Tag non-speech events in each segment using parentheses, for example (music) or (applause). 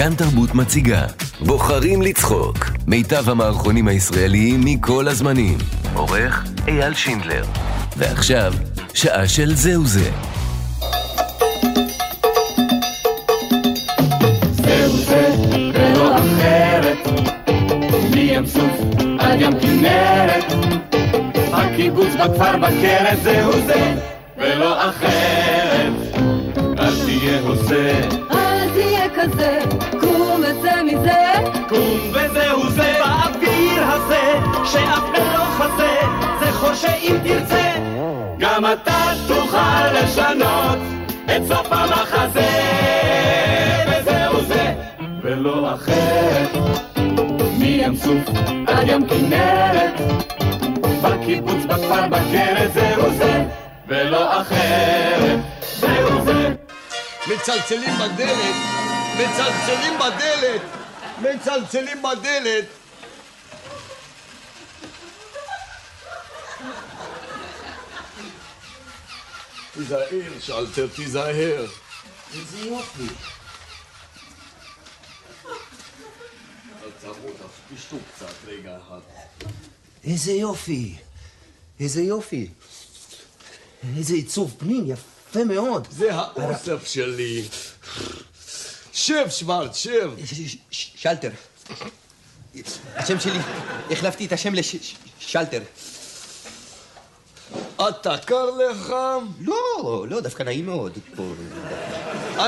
כאן תרבות מציגה. בוחרים לצחוק. מיטב המערכונים הישראליים מכל הזמנים. עורך אייל שינדלר. ועכשיו, שעה של זהו זה. זהו זה ולא אחרת. מים סוף עד ים כנרת? הקיבוץ בכפר בכרת זהו זה ולא אחרת. אל תהיה הוזה. אל תהיה כזה, מזה, קום וזהו זה באוויר הזה שאף לא חזה זה חור שאם תרצה. גם אתה תוכל לשנות את סוף המחזה. וזהו זה ולא אחרת מים סוף עד ים כנרת. בקיבוץ בכפר בכרת זהו זה ולא אחרת זהו זה. מצלצלים בדלת, מצלצלים בדלת, מצלצלים בדלת. תיזהר, שלטר, תיזהר. איזה יופי. תשתו קצת, רגע אחד. איזה יופי, איזה יופי. איזה עיצוב פנים, יפה מאוד. זה האוסף שלי. שב, שוורץ, שב. שלטר. השם שלי, החלפתי את השם לשלטר. אתה קר לך? לא, לא, דווקא נעים מאוד. פה.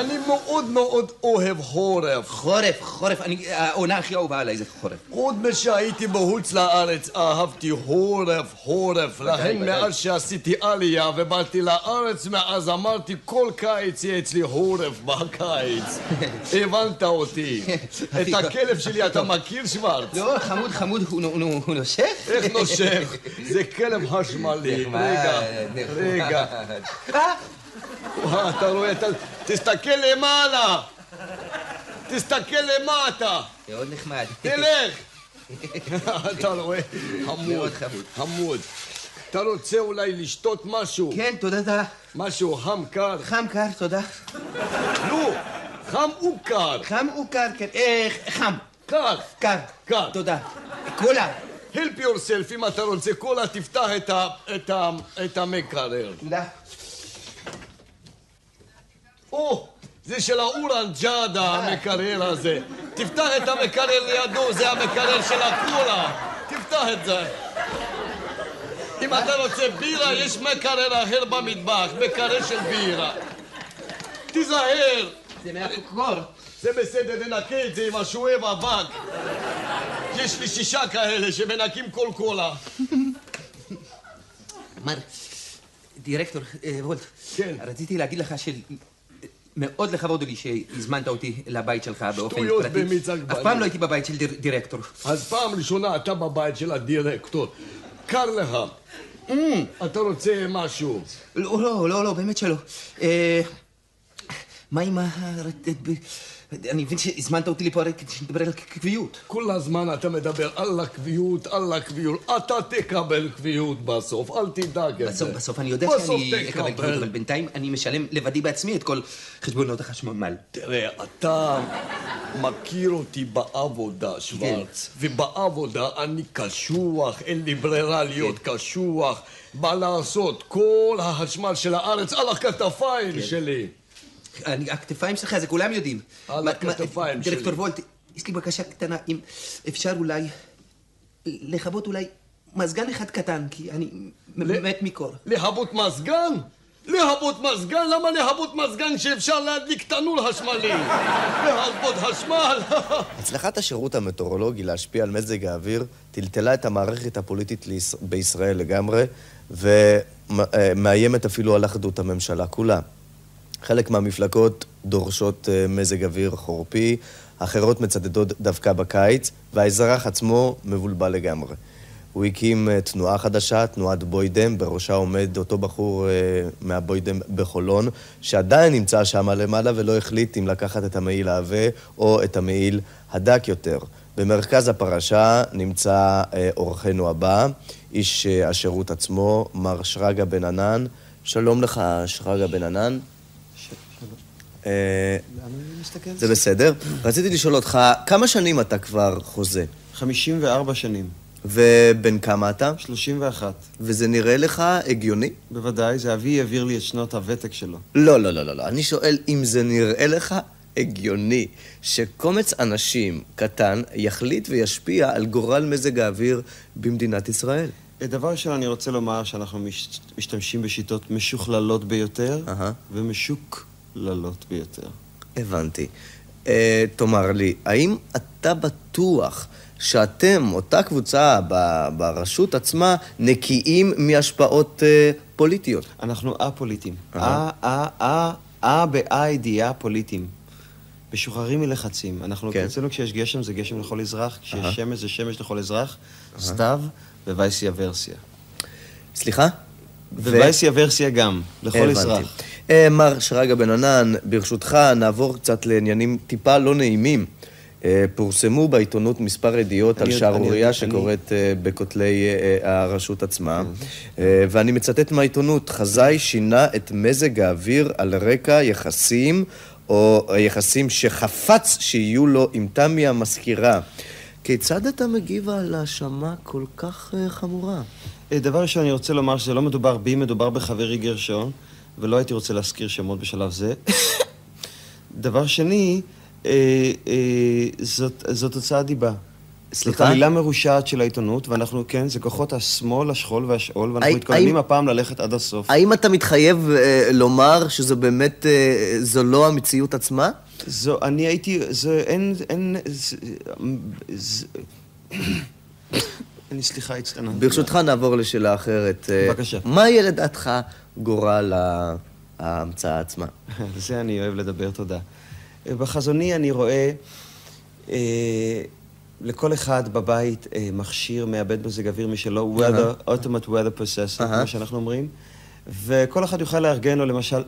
אני מאוד מאוד אוהב חורף. חורף, חורף, אני, העונה הכי אהובה עליי זה חורף. עוד משהייתי בחוץ לארץ אהבתי חורף, חורף. לכן. מאז שעשיתי עלייה ובאתי לארץ, מאז אמרתי כל קיץ יהיה אצלי חורף בקיץ. (laughs) הבנת אותי. (laughs) את הכלב שלי אתה מכיר שוורץ? לא, חמוד, חמוד, הוא נו- נו- הוא נושך? איך נושך? זה כלב חשמלי. רגע. רגע. (laughs) וואו, אתה רואה? אתה- תסתכל למעלה! תסתכל למטה! מאוד נחמד. תלך! (laughs) אתה רואה? חמוד, חמוד. אתה רוצה אולי לשתות משהו? כן, תודה, תודה. משהו חם קר? חם קר, תודה. נו, חם וקר. חם או קר, כן. אה, חם. קר. קר. קר. תודה. קולה. help yourself אם אתה רוצה קולה, תפתח את המקרר. תודה. או, זה של האורנג'אדה, המקרר הזה. תפתח את המקרר לידו, זה המקרר של הקולה. תפתח את זה. אם אתה רוצה בירה, יש מקרר אחר במטבח, מקרר של בירה. תיזהר, זה מהקוקור. זה בסדר, ננקה את זה עם השואב אבק. יש לי שישה כאלה שמנקים כל קולה. מר, דירקטור אה, וולט, כן. רציתי להגיד לך ש... מאוד לכבוד לי שהזמנת אותי לבית שלך באופן שטויות פרטי. במיץ עגבניות. אף פעם לא הייתי בבית של דיר- דירקטור. אז פעם ראשונה אתה בבית של הדירקטור. קר לך. אתה רוצה משהו? לא, לא, לא, לא, באמת שלא. אה, מה עם ה... אני מבין שהזמנת אותי לפה רק כדי שנדבר על קביעות. כל הזמן אתה מדבר על הקביעות, על הקביעות. אתה תקבל קביעות בסוף, אל תדאג את זה. בסוף, בסוף אני יודע שאני אקבל קביעות, אבל. בינתיים אני משלם לבדי בעצמי את כל חשבונות החשמל. תראה, אתה מכיר אותי בעבודה, שוורץ. כן. ובעבודה אני קשוח, אין לי ברירה להיות קשוח. מה לעשות, כל החשמל של הארץ על הכתפיים כן. שלי. אני, הכתפיים שלך, זה כולם יודעים. על הכתפיים שלי. דירקטור וולט, יש לי בקשה קטנה, אם אפשר אולי לכבות אולי מזגן אחד קטן, כי אני מת מקור. להבות מזגן? להבות מזגן? למה להבות מזגן שאפשר להדליק תנור חשמלי? (laughs) להבות חשמל? (laughs) הצלחת השירות המטאורולוגי להשפיע על מזג האוויר טלטלה את המערכת הפוליטית בישראל לגמרי, ומאיימת אפילו על אחדות הממשלה כולה. חלק מהמפלגות דורשות אה, מזג אוויר חורפי, אחרות מצדדות דווקא בקיץ, והאזרח עצמו מבולבל לגמרי. הוא הקים אה, תנועה חדשה, תנועת בוידם, בראשה עומד אותו בחור אה, מהבוידם בחולון, שעדיין נמצא שם למעלה ולא החליט אם לקחת את המעיל העבה או את המעיל הדק יותר. במרכז הפרשה נמצא אורחנו הבא, איש השירות עצמו, מר שרגא בן ענן. שלום לך, שרגא בן ענן. זה בסדר. רציתי לשאול אותך, כמה שנים אתה כבר חוזה? 54 שנים. ובן כמה אתה? 31. וזה נראה לך הגיוני? בוודאי, זה אבי העביר לי את שנות הוותק שלו. לא, לא, לא, לא, לא. אני שואל אם זה נראה לך הגיוני שקומץ אנשים קטן יחליט וישפיע על גורל מזג האוויר במדינת ישראל. דבר ראשון, אני רוצה לומר שאנחנו מש... משתמשים בשיטות משוכללות ביותר אהה. ומשוקללות ביותר. הבנתי. אה, תאמר לי, האם אתה בטוח שאתם, אותה קבוצה ב- ברשות עצמה, נקיים מהשפעות אה, פוליטיות? אנחנו א-פוליטיים. אהה. א, א, א, א באה ידיעה פוליטיים. משוחררים מלחצים. אנחנו, כן. אצלנו כשיש גשם זה גשם לכל אזרח, כשיש אהה. שמש זה שמש לכל אזרח, סתיו ווייסיה ורסיה. סליחה? ווייסיה ורסיה גם, לכל הבנתי. אזרח. אה, מר שרגא בן ענן, ברשותך נעבור קצת לעניינים טיפה לא נעימים. אה, פורסמו בעיתונות מספר ידיעות על שערורייה שקורית אה, בכותלי הרשות עצמה, אה, ואני מצטט מהעיתונות, חזאי שינה את מזג האוויר על רקע יחסים, או יחסים שחפץ שיהיו לו עם תמי המזכירה. כיצד אתה מגיב על האשמה כל כך חמורה? דבר ראשון, אני רוצה לומר שזה לא מדובר בי, מדובר בחברי גרשון, ולא הייתי רוצה להזכיר שמות בשלב זה. (laughs) דבר שני, אה, אה, זאת, זאת הוצאת דיבה. סליחה? זאת עלילה מרושעת של העיתונות, ואנחנו, כן, זה כוחות השמאל, השכול והשאול, ואנחנו האם- מתכוננים הפעם ללכת עד הסוף. האם אתה מתחייב אה, לומר שזו באמת, אה, זו לא המציאות עצמה? זו, אני הייתי, זה, אין, אין, זה, זה, אני סליחה, הצטננתי. ברשותך נעבור לשאלה אחרת. אה, בבקשה. מה יהיה לדעתך גורל ההמצאה עצמה? על (laughs) זה אני אוהב לדבר, תודה. בחזוני אני רואה אה, לכל אחד בבית אה, מכשיר מעבד מזג אוויר משלו, weather, ultimate weather processor. כמו שאנחנו אומרים, וכל אחד יוכל לארגן לו למשל...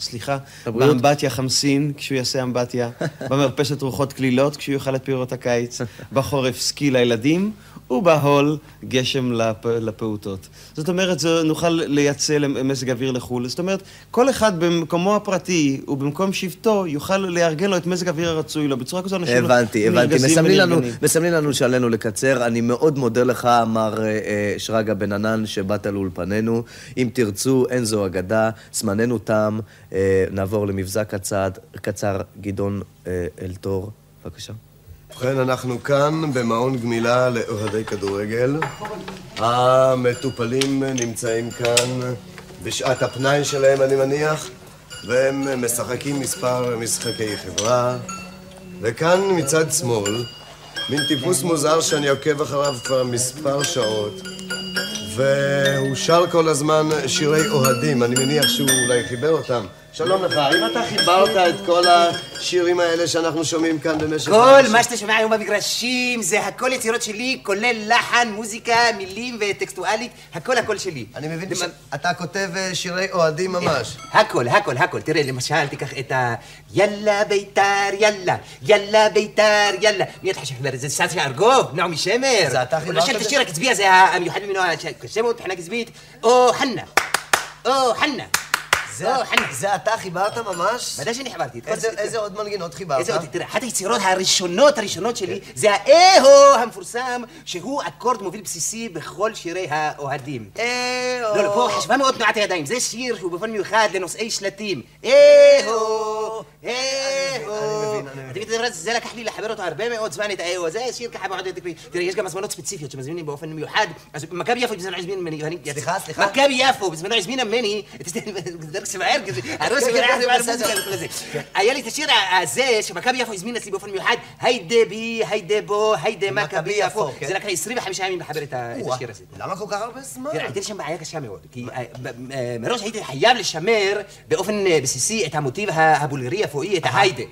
סליחה, הבריאות. באמבטיה חמסין, כשהוא יעשה אמבטיה, (laughs) במרפסת רוחות קלילות, כשהוא יאכל את פירות הקיץ, בחורף סקי לילדים, ובהול גשם לפ... לפעוטות. זאת אומרת, זה, נוכל לייצא מזג אוויר לחו"ל. זאת אומרת, כל אחד במקומו הפרטי ובמקום שבטו יוכל לארגן לו את מזג האוויר הרצוי לו. בצורה כזו אנשים הבנתי, הבנתי. נרגזים מסמנים לנו, ונרגנים. מסמנים לנו שעלינו לקצר. אני מאוד מודה לך, מר אה, אה, שרגא בן ענן, שבאת לאולפנינו. אם תרצו, אין זו אגדה, זמננו תם. אה, נעבור למבזק קצר, קצר גדעון אה, אלתור. בבקשה. ובכן, אנחנו כאן במעון גמילה לאוהדי כדורגל. המטופלים נמצאים כאן בשעת הפנאי שלהם, אני מניח, והם משחקים מספר משחקי חברה. וכאן מצד שמאל, מין טיפוס מוזר שאני עוקב אחריו כבר מספר שעות, והוא שר כל הזמן שירי אוהדים, אני מניח שהוא אולי חיבר אותם. שלום לך, האם אתה חיברת את כל השירים האלה שאנחנו שומעים כאן במשך... כל? מה שאתה שומע היום במגרשים זה הכל יצירות שלי, כולל לחן, מוזיקה, מילים וטקסטואלית, הכל הכל שלי. אני מבין שאתה כותב אה, שירי אוהדים ממש. הכל, הכל, הכל. תראה, למשל, תיקח את ה... יאללה ביתר, יאללה, יאללה ביתר, יאללה. מי אתה חושב חיבר את זה? סאסי ארגוב, נעמי שמר. זה אתה חיברת למשל? השיר הקצבי הזה, המיוחד ממנו, השמות מבחינה קצבית, או חנה. או חנה. זה אתה חיברת ממש? ודאי שאני חיברתי. איזה- זה- איזה עוד מנגינות חיברת? איזה עוד, תראה, אחת היצירות הראשונות הראשונות שלי זה האהו המפורסם, שהוא אקורד מוביל בסיסי בכל שירי האוהדים. אה, לא, לא, פה חשבה מאוד תנועת הידיים. זה שיר שהוא באופן מיוחד לנושאי שלטים. אהו, אהו. זה לקח לי לחבר אותו הרבה מאוד זמן, את האהו הזה, שיר ככה מאוד תקריא. תראה, יש גם הזמנות ספציפיות שמזמינים באופן מיוחד. אז מכבי יפו בזמנו הזמין ממני. סליחה, סליחה. מכבי יפו בזמנו הזמינה ממני, שבער כזה, הראש כן, שלי כן, היה בסדר. מוזיקה וכל זה. היה לי את השיר הזה, שמכבי יפו הזמין אצלי באופן מיוחד, היידה בי, היידה בו, היידה מכבי יפו. כן. זה לקח לי 25 ימים לחבר את השיר הזה. למה כל כך הרבה זמן? תראה, הייתה שם בעיה קשה מאוד, כי אה, אה, מראש הייתי חייב לשמר באופן אה, בסיסי את המוטיב ה- הבולגרי יפואי, את ההיידה.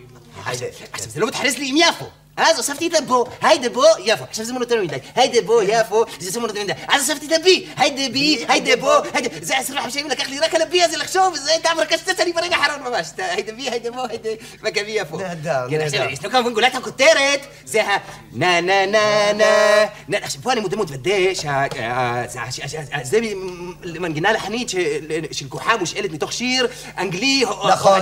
היידה, עכשיו, עכשיו, זה לא מתחרז לי עם יפו. אז הוספתי את הבו, היידה בו, יפו. עכשיו זה מונוטוני מדי. היידה בו, יפו, זה עושה מונוטוני מדי. אז הוספתי את הבי, היידה בי, היידה בו, היידה... זה 25 שנים לקח לי רק על הבי הזה לחשוב, זה הייתה מרקשטץ אני ברגע האחרון ממש. את ה- היידה בי, היידה בו, היידה... מכבי יפו. נהדר, כן, עכשיו, נהדר. יש לו כמובן גולת הכותרת, זה ה... נה נה נה נה... נה, עכשיו, פה אני מודה מתוודה שה... ה- ה- ש- ש- זה מ- מנגינה לחנית של- של כוחה מושאלת מתוך שיר אנגלי או נכון,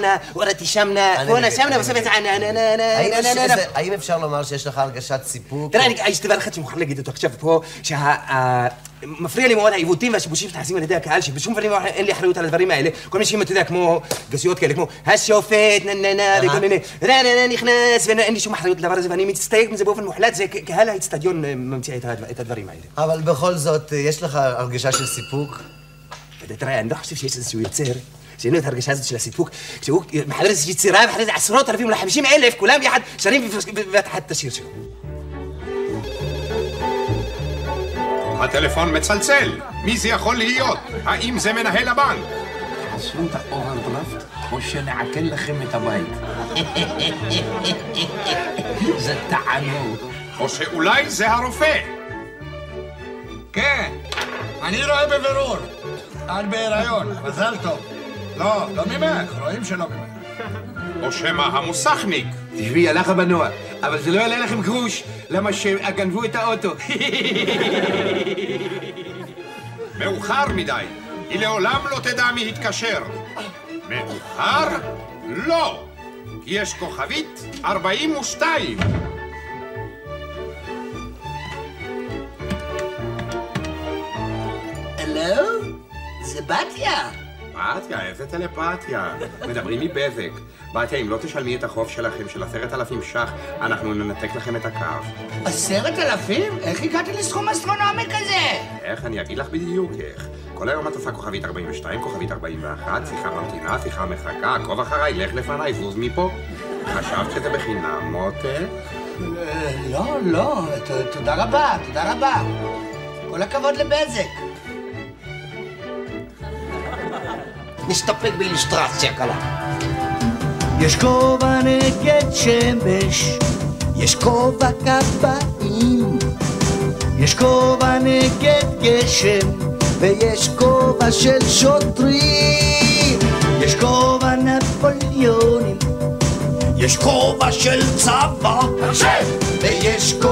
חיברתי בעצמי. זה לקח לי שלושה שבועות. נה, נה. נה, נה, נה, האם אפשר לומר שיש לך הרגשת סיפוק? תראה, יש דבר אחד שאני מוכרח להגיד אותו עכשיו פה, שמפריע לי מאוד העיוותים והשיבושים שנעשים על ידי הקהל, שבשום דברים אין לי אחריות על הדברים האלה. כל מיני שירים, אתה יודע, כמו גסויות כאלה, כמו השופט, נה נה נה, וכל מיני, נה נה נה נכנס, ואין לי שום אחריות לדבר הזה, ואני מסתייג מזה באופן מוחלט, זה קהל האצטדיון אה, ממציא את הדבר- את הדברים האלה. אבל בכל זאת, אה, יש לך הרגשה של סיפוק? תראה, אני לא חושב שיש איזשהו יוצר. כשהוא מחבר איזושהי יצירה, ואחרי זה עשרות אלפים, אולי חמישים אלף, כולם יחד שרים בבת אחת את השיר שלו. הטלפון מצלצל. מי זה יכול להיות? האם זה מנהל הבנק? כסו את האוברדרפט, או שנעקל לכם את הבית. (laughs) זה תענוג. או שאולי זה הרופא? כן, אני רואה בבירור. את בהיריון, מזל טוב. לא, לא ממך, רואים שלא ממך. או שמא המוסכניק? תשבי, הלך המנוע, אבל זה לא יעלה לכם גרוש, למה שגנבו את האוטו. מאוחר מדי. היא לעולם לא תדע מי התקשר. מאוחר? לא. כי יש כוכבית 42. הלו? זה בתיה. בתיה, איזה טלפתיה. מדברים מבזק. בתיה, אם לא תשלמי את החוב שלכם של עשרת אלפים ש"ח, אנחנו ננתק לכם את הקו. עשרת אלפים? איך הגעת לסכום אסטרונומי כזה? איך אני אגיד לך בדיוק איך. כל היום את עושה כוכבית 42, כוכבית 41, שיחה ממתינה, שיחה מחכה, עקוב אחריי, לך לפניי, זוז מפה. חשבת שזה בחינם, מותק? לא, לא, ת- תודה רבה, תודה רבה. כל הכבוד לבזק. נסתפק באילוסטרציה קלה. יש כובע נגד שמש, יש כובע כבאים, יש כובע נגד גשם, ויש כובע של שוטרים, יש כובע נפוליונים, יש כובע של צבא, ויש כובע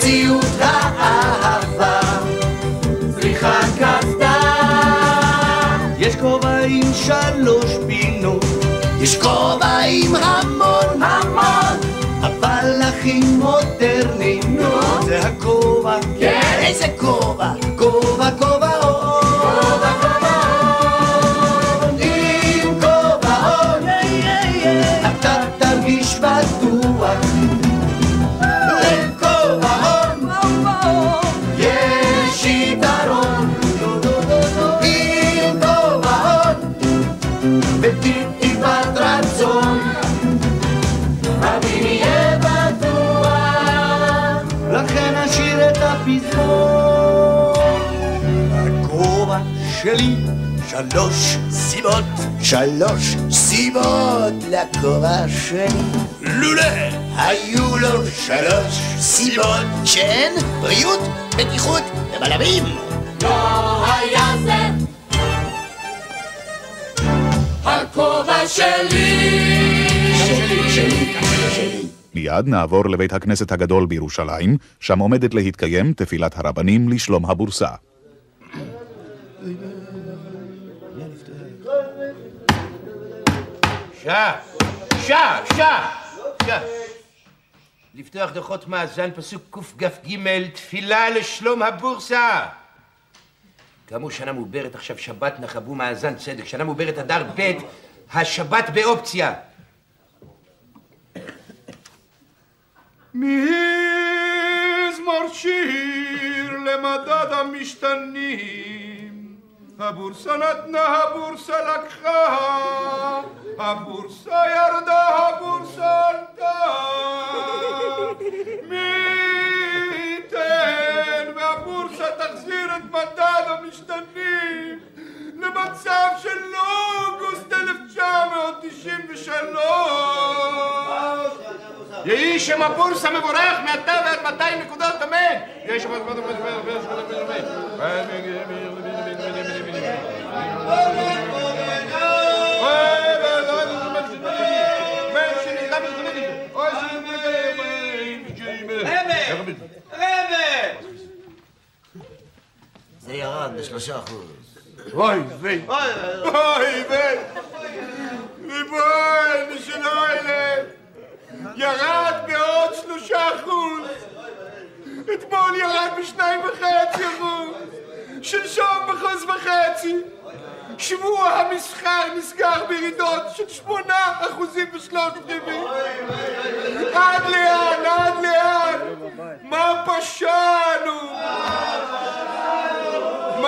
אבל במציאות האהבה צריכה קסדה. יש כובע עם שלוש פינות, יש כובע עם המון המון, אבל הכי מודרני, נו, זה הכובע, כן, איזה כובע, כובע, כובע שלי, שלוש סיבות, שלוש סיבות לכובע שלי. לולא היו לו שלוש סיבות שהן בריאות, בטיחות ובלמים. לא היה זה הכובע שלי. שלי, שלי, שלי. מיד נעבור לבית הכנסת הגדול בירושלים, שם עומדת להתקיים תפילת הרבנים לשלום הבורסה. שעה, שעה, שעה, שעה. לפתוח דוחות מאזן, פסוק קכ"ג, תפילה לשלום הבורסה. כאמור, שנה מעוברת עכשיו שבת נחבו מאזן צדק, שנה מעוברת אדר ב', השבת באופציה. מזמור שיר למדד המשתנים הבורסה נתנה, הבורסה לקחה הבורסה ירדה, הבורסה עלתה. מי ייתן? והבורסה תחזיר את מדד המשתנים למצב של אוגוסט 1993 יהי שם הבורסה מבורך מעתה ועד 200 נקודות, אמן! יהי שם זה ירד בשלושה אחוז. אוי ויי, אוי ויי, ריבון של אוהלת, ירד בעוד שלושה אחוז, אתמול ירד בשניים וחצי אחוז, שלשום בחוז וחצי, שבוע המסחר נסגר בירידות של שמונה אחוזים ושלושת רבעי. עד לאן, עד לאן? מה פשענו?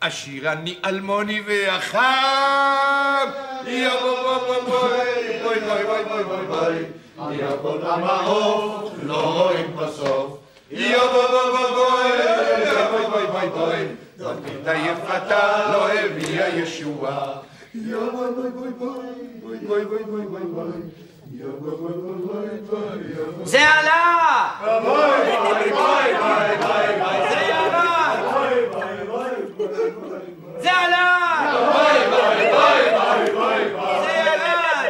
עשיר אני אלמוני והחם. יא בוא בוא בוא בואי בואי בואי בואי בואי בואי יא כל המעוף לא רואים בסוף. יא בוא בוא בוא בואי בואי בואי בואי בואי בתית יפתה לא הביאה ישועה. יא בואי בואי בואי בואי בואי בואי בואי בואי בואי יא בואי בואי בואי בואי בואי זה עלה! בואי בואי בואי בואי בואי בואי זה ירד! זה עלה! זה ירד!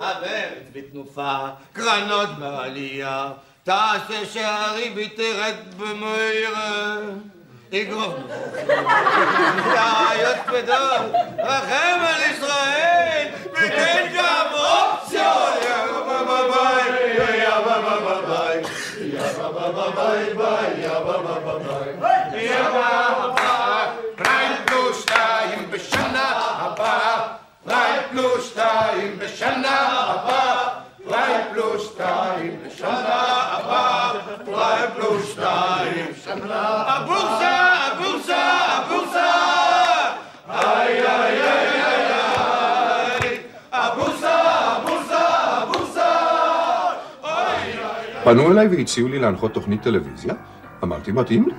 הארץ בתנופה, קרנות בעלייה, תעשה שהריבית תרד במהירה. אגרוף בעיות כבדות, רחם על ישראל, ותן גם אופציות. יא בבא ביי, יא בבא ביי, יא בבא ביי ביי, יא בבא ביי, יא בבא פריים פלוס שתיים בשנה הבאה, פריים פלוס שתיים בשנה הבאה, שתיים בשנה הבאה, פריים פלוס שתיים בשנה הבורסה, הבורסה, הבורסה! איי איי איי איי איי הבורסה, הבורסה, הבורסה! פנו אליי והציעו לי להנחות תוכנית טלוויזיה, אמרתי, מתאים לי.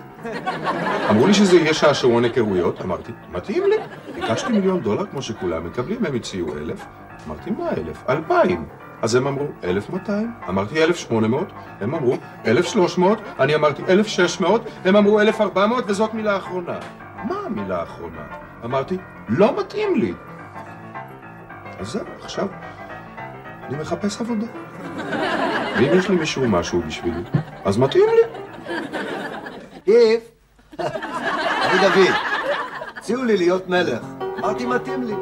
אמרו לי שזה יהיה שעשועון היכרויות, אמרתי, מתאים לי. ביקשתי מיליון דולר כמו שכולם מקבלים, הם הציעו אלף, אמרתי, מה אלף? אלפיים. אז הם אמרו, אלף מאתיים, אמרתי אלף שמונה מאות, הם אמרו, אלף שלוש מאות, אני אמרתי אלף שש מאות, הם אמרו אלף ארבע מאות, וזאת מילה אחרונה. מה המילה האחרונה? אמרתי, לא מתאים לי. אז זהו, עכשיו אני מחפש עבודה. ואם יש למישהו משהו בשבילי, אז מתאים לי. גיף, אני דוד. הציעו לי להיות מלך. אמרתי, מתאים לי.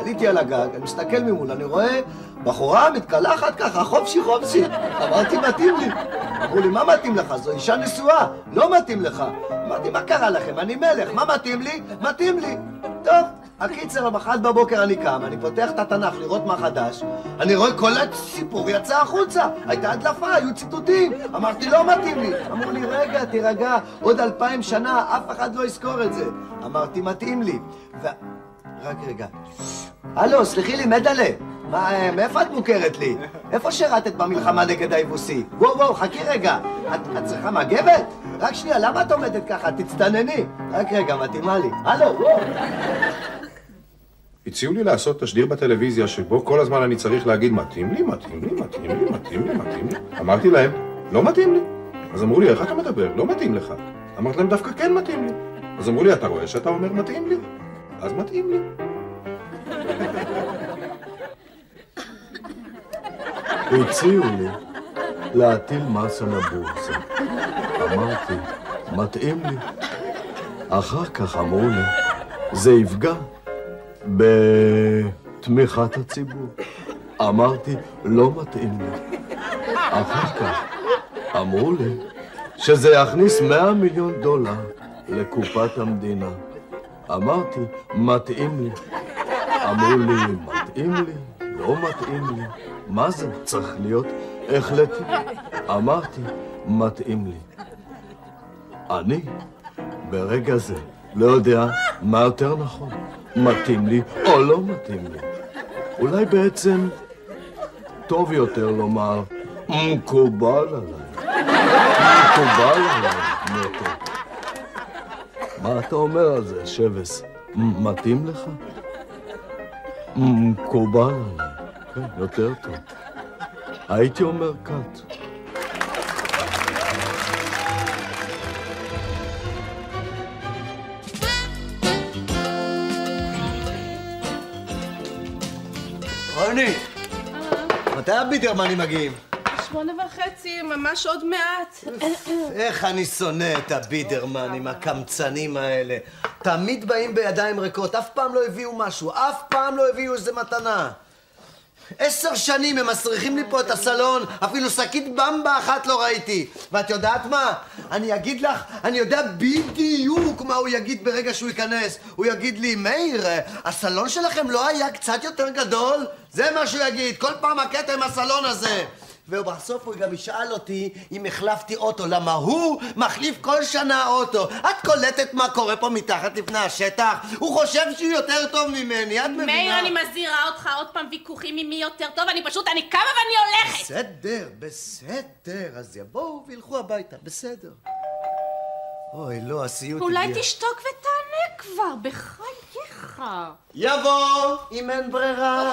עליתי על הגג, אני מסתכל ממול, אני רואה בחורה מתקלחת ככה, חופשי חופשי. אמרתי, מתאים לי. אמרו לי, מה מתאים לך? זו אישה נשואה, לא מתאים לך. אמרתי, מה קרה לכם? אני מלך, מה מתאים לי? מתאים לי. טוב, הקיצר, למחרת בבוקר אני קם, אני פותח את התנ"ך לראות מה חדש, אני רואה כל הסיפור יצא החוצה, הייתה הדלפה, היו ציטוטים, אמרתי לא מתאים לי, אמרו לי רגע, תירגע, עוד אלפיים שנה אף אחד לא יזכור את זה, אמרתי מתאים לי, ו... רק רגע, הלו, סלחי לי, מדלה, מה, אה, מאיפה את מוכרת לי? איפה שירתת במלחמה נגד היבוסי? בואו, בואו, חכי רגע. את, את צריכה מגבת? רק שנייה, למה את עומדת ככה? תצטנני. רק רגע, מתאימה לי. הלו, וואו. הציעו לי לעשות תשדיר בטלוויזיה שבו כל הזמן אני צריך להגיד מתאים לי, מתאים לי, מתאים לי, מתאים לי, מתאים לי. אמרתי להם, לא מתאים לי. אז אמרו לי, איך אתה מדבר? לא מתאים לך. אמרתי להם, דווקא כן מתאים לי. אז אמרו לי, אתה רואה שאתה אומר מתאים לי? אז מתאים לי. הציעו לי להטיל מס על הבורסה. אמרתי, מתאים לי. אחר כך אמרו לי, זה יפגע בתמיכת הציבור. אמרתי, לא מתאים לי. אחר כך אמרו לי שזה יכניס 100 מיליון דולר לקופת המדינה. אמרתי, מתאים לי. אמרו לי, מתאים לי, לא מתאים לי. מה זה צריך להיות? החלטתי. אמרתי, מתאים לי. אני, ברגע זה, לא יודע מה יותר נכון. מתאים לי או לא מתאים לי. אולי בעצם טוב יותר לומר, מקובל עליי. מקובל עליי. מה אתה אומר על זה, שבס? מתאים לך? מקובל עליי. כן, יותר טוב. הייתי אומר קאט. רוני, מתי הביטרמנים מגיעים? שמונה וחצי, ממש עוד מעט. איך אני שונא את הבידרמנים, הקמצנים האלה. תמיד באים בידיים ריקות, אף פעם לא הביאו משהו, אף פעם לא הביאו איזה מתנה. עשר שנים הם מסריחים לי פה את הסלון, אפילו שקית במבה אחת לא ראיתי. ואת יודעת מה? אני אגיד לך, אני יודע בדיוק מה הוא יגיד ברגע שהוא ייכנס. הוא יגיד לי, מאיר, הסלון שלכם לא היה קצת יותר גדול? זה מה שהוא יגיד, כל פעם הקטע עם הסלון הזה. ובסוף הוא גם ישאל אותי אם החלפתי אוטו, למה הוא מחליף כל שנה אוטו. את קולטת מה קורה פה מתחת לפני השטח? הוא חושב שהוא יותר טוב ממני, את מבינה? מאיר, אני מזהירה אותך עוד פעם ויכוחים עם מי יותר טוב, אני פשוט, אני קמה ואני הולכת! בסדר, בסדר, אז יבואו וילכו הביתה, בסדר. אוי, לא, הסיוט אולי הגיע. תשתוק ותענה כבר, בחייך. יבוא, אם אין ברירה.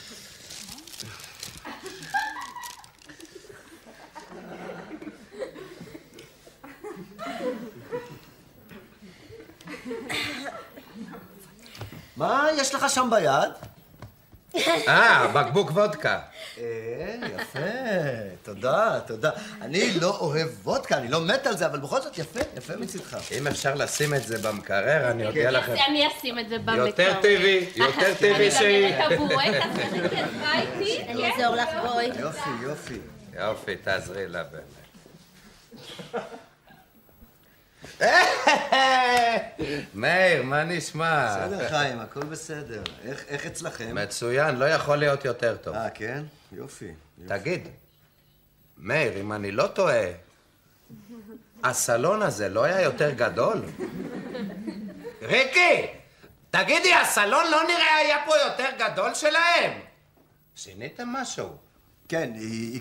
מה יש לך שם ביד? אה, בקבוק וודקה. אה, יפה, תודה, תודה. אני לא אוהב וודקה, אני לא מת על זה, אבל בכל זאת יפה, יפה מצידך. אם אפשר לשים את זה במקרר, אני אודיע לכם. אני אשים את זה במקרר. יותר טבעי, יותר טבעי שהיא. אני גם איתי. אני אעזור לך, בואי. יופי, יופי. יופי, תעזרי לה באמת. (laughs) מאיר, מה נשמע? בסדר, חיים, הכל בסדר. איך- איך אצלכם? מצוין, לא יכול להיות יותר טוב. אה, כן? יופי. תגיד, מאיר, אם אני לא טועה, הסלון הזה לא היה יותר גדול? ריקי, תגידי, הסלון לא נראה היה פה יותר גדול שלהם? שיניתם משהו? כן, ה-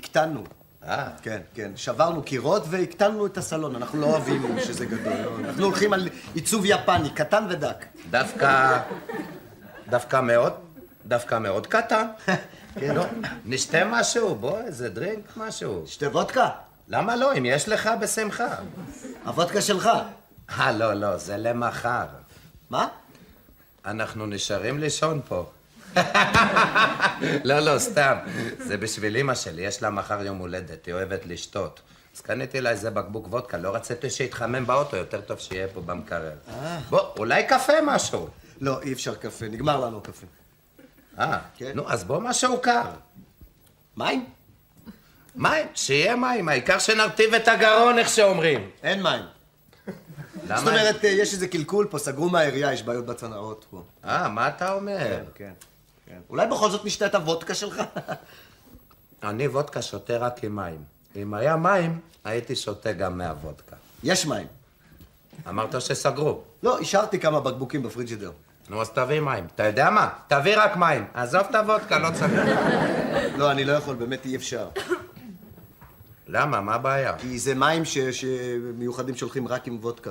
הקטנו. כן, כן. שברנו קירות והקטנו את הסלון. אנחנו לא אוהבים שזה גדול. לא. אנחנו הולכים על עיצוב יפני, קטן ודק. דווקא... דווקא מאוד, דווקא מאוד קטן. (laughs) כן. נו, נשתה משהו, בוא, איזה דרינק, משהו. שתה וודקה? למה לא? אם יש לך, בשמחה. הוודקה שלך. אה, לא, לא, זה למחר. מה? אנחנו נשארים לישון פה. לא, לא, סתם. זה בשביל אמא שלי, יש לה מחר יום הולדת, היא אוהבת לשתות. אז קניתי לה איזה בקבוק וודקה, לא רציתי שיתחמם באוטו, יותר טוב שיהיה פה במקרר. בוא, אולי קפה משהו. לא, אי אפשר קפה, נגמר לנו קפה. אה, נו, אז בוא משהו קר. מים? מים, שיהיה מים, העיקר שנרטיב את הגרון, איך שאומרים. אין מים. למה? זאת אומרת, אה, יש איזה קלקול פה, סגרו מהעירייה, יש בעיות בצנרות פה. אה, מה אתה אומר? כן, כן, כן. אולי בכל זאת נשתה את הוודקה שלך? אני וודקה שותה רק עם מים. אם היה מים, הייתי שותה גם מהוודקה. יש מים. אמרת שסגרו. לא, השארתי כמה בקבוקים בפריג'ידר. נו, אז תביא מים. אתה יודע מה? תביא רק מים. עזוב את הוודקה, לא צריך. לא, אני לא יכול, באמת אי אפשר. למה? מה הבעיה? כי זה מים שמיוחדים שהולכים רק עם וודקה.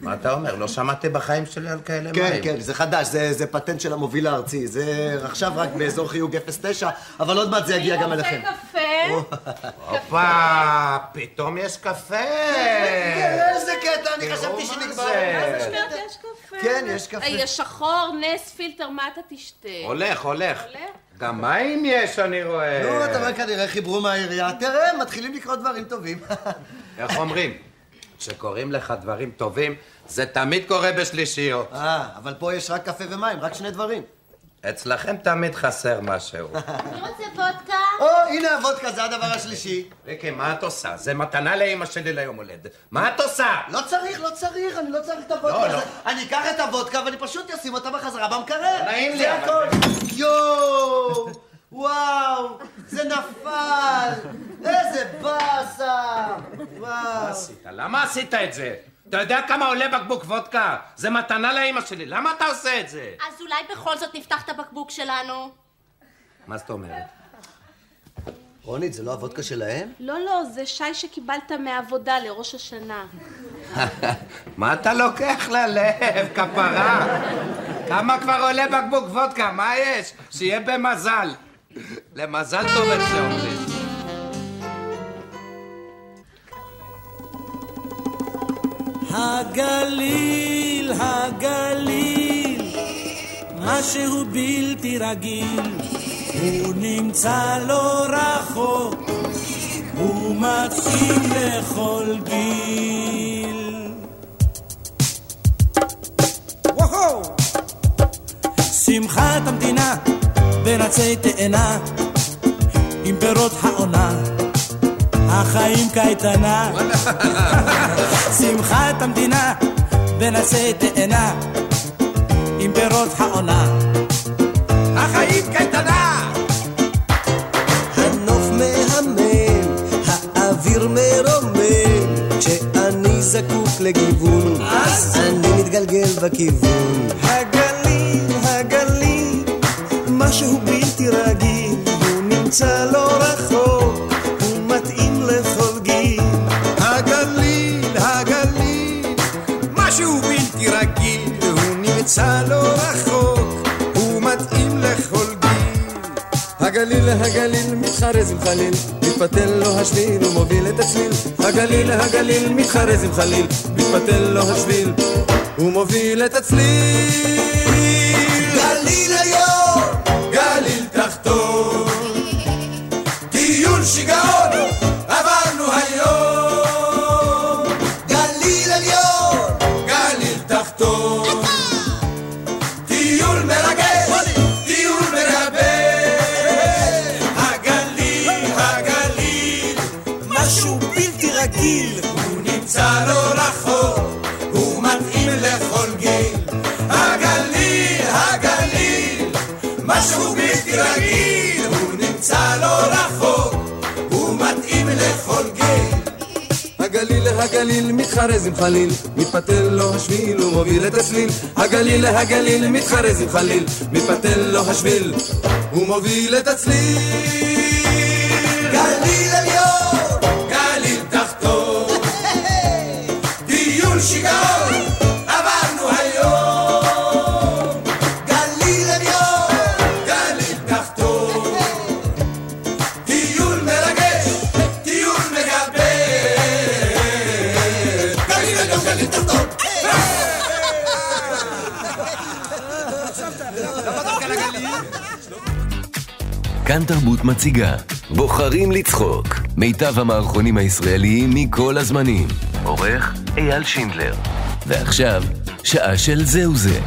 מה אתה אומר? לא שמעתי בחיים שלי על כאלה כן, מים. כן, זה חדש, זה, זה פטנט של המוביל הארצי. זה עכשיו רק באזור חיוג 09, אבל עוד מעט זה יגיע גם אליכם. קפה? הופה, פתאום יש קפה. כן, איזה קטע, אני חשבתי שנגמר. מה זאת אומרת, יש קפה? כן, יש קפה. אה, יש שחור, נס, פילטר, מה אתה תשתה? הולך, הולך. גם מים יש, אני רואה. נו, אתה רואה כנראה חיברו מהעירייה. תראה, מתחילים לקרות דברים טובים. איך אומרים? כשקוראים לך דברים טובים, זה תמיד קורה בשלישיות. אה, אבל פה יש רק קפה ומים, רק שני דברים. אצלכם תמיד חסר משהו. (laughs) אני רוצה וודקה. או, הנה הוודקה, זה הדבר השלישי. ריקי, מה את עושה? זה מתנה לאמא שלי ליום הולדת. מה את עושה? לא צריך, לא צריך, אני לא צריך את לא, הוודקה. לא. הזה. אני אקח את הוודקה ואני פשוט אשים אותה בחזרה במקרר. נעים לי, זה אבל- הכל. יואו! (laughs) וואו! זה נפל! איזה באסה! וואו! עשית? למה עשית את זה? אתה יודע כמה עולה בקבוק וודקה? זה מתנה לאמא שלי, למה אתה עושה את זה? אז אולי בכל זאת נפתח את הבקבוק שלנו? מה זאת אומרת? רונית, זה לא הוודקה שלהם? לא, לא, זה שי שקיבלת מהעבודה לראש השנה. (laughs) מה אתה לוקח ללב, כפרה? כמה כבר עולה בקבוק וודקה? מה יש? שיהיה במזל. למזל טוב איך שאומרים. הגליל, הגליל, משהו בלתי רגיל, הוא נמצא לא רחוק, הוא מתאים לכל גיל. שמחת המדינה בין עצי תאנה, עם פירות העונה, החיים קייטנה. שמחת המדינה בין עצי תאנה, עם פירות העונה, החיים קייטנה. הנוף מהמם, האוויר מרומם, כשאני זקוק לגיוון, אז? אני מתגלגל בכיוון. הגליל, נמצא לא רחוק, הוא מתאים לכל גיל. הגליל, הגליל, משהו בלתי רגיל, הוא נמצא לא רחוק, הוא מתאים לכל גיל. הגליל, הגליל, מתחרז עם חליל, מתפתל לו השביל ומוביל את הצליל. הגליל, הגליל, מתחרז עם חליל, מתפתל לו השביל ומוביל את הצליל. משהו בלתי רגיל, הוא נמצא לא רחוק, הוא מתאים לכל גיל. הגליל, הגליל, משהו בלתי רגיל, הוא נמצא לא רחוק, הוא מתאים לכל גיל. הגליל, הגליל, מתחרז עם חליל, מתפתל לו השביל ומוביל את הצליל. הגליל, הגליל, מתחרז עם חליל, מתפתל לו השביל ומוביל את הצליל. גליל עליון, תרבות מציגה בוחרים לצחוק מיטב המערכונים הישראליים מכל הזמנים עורך אייל שינדלר ועכשיו שעה של זהו זה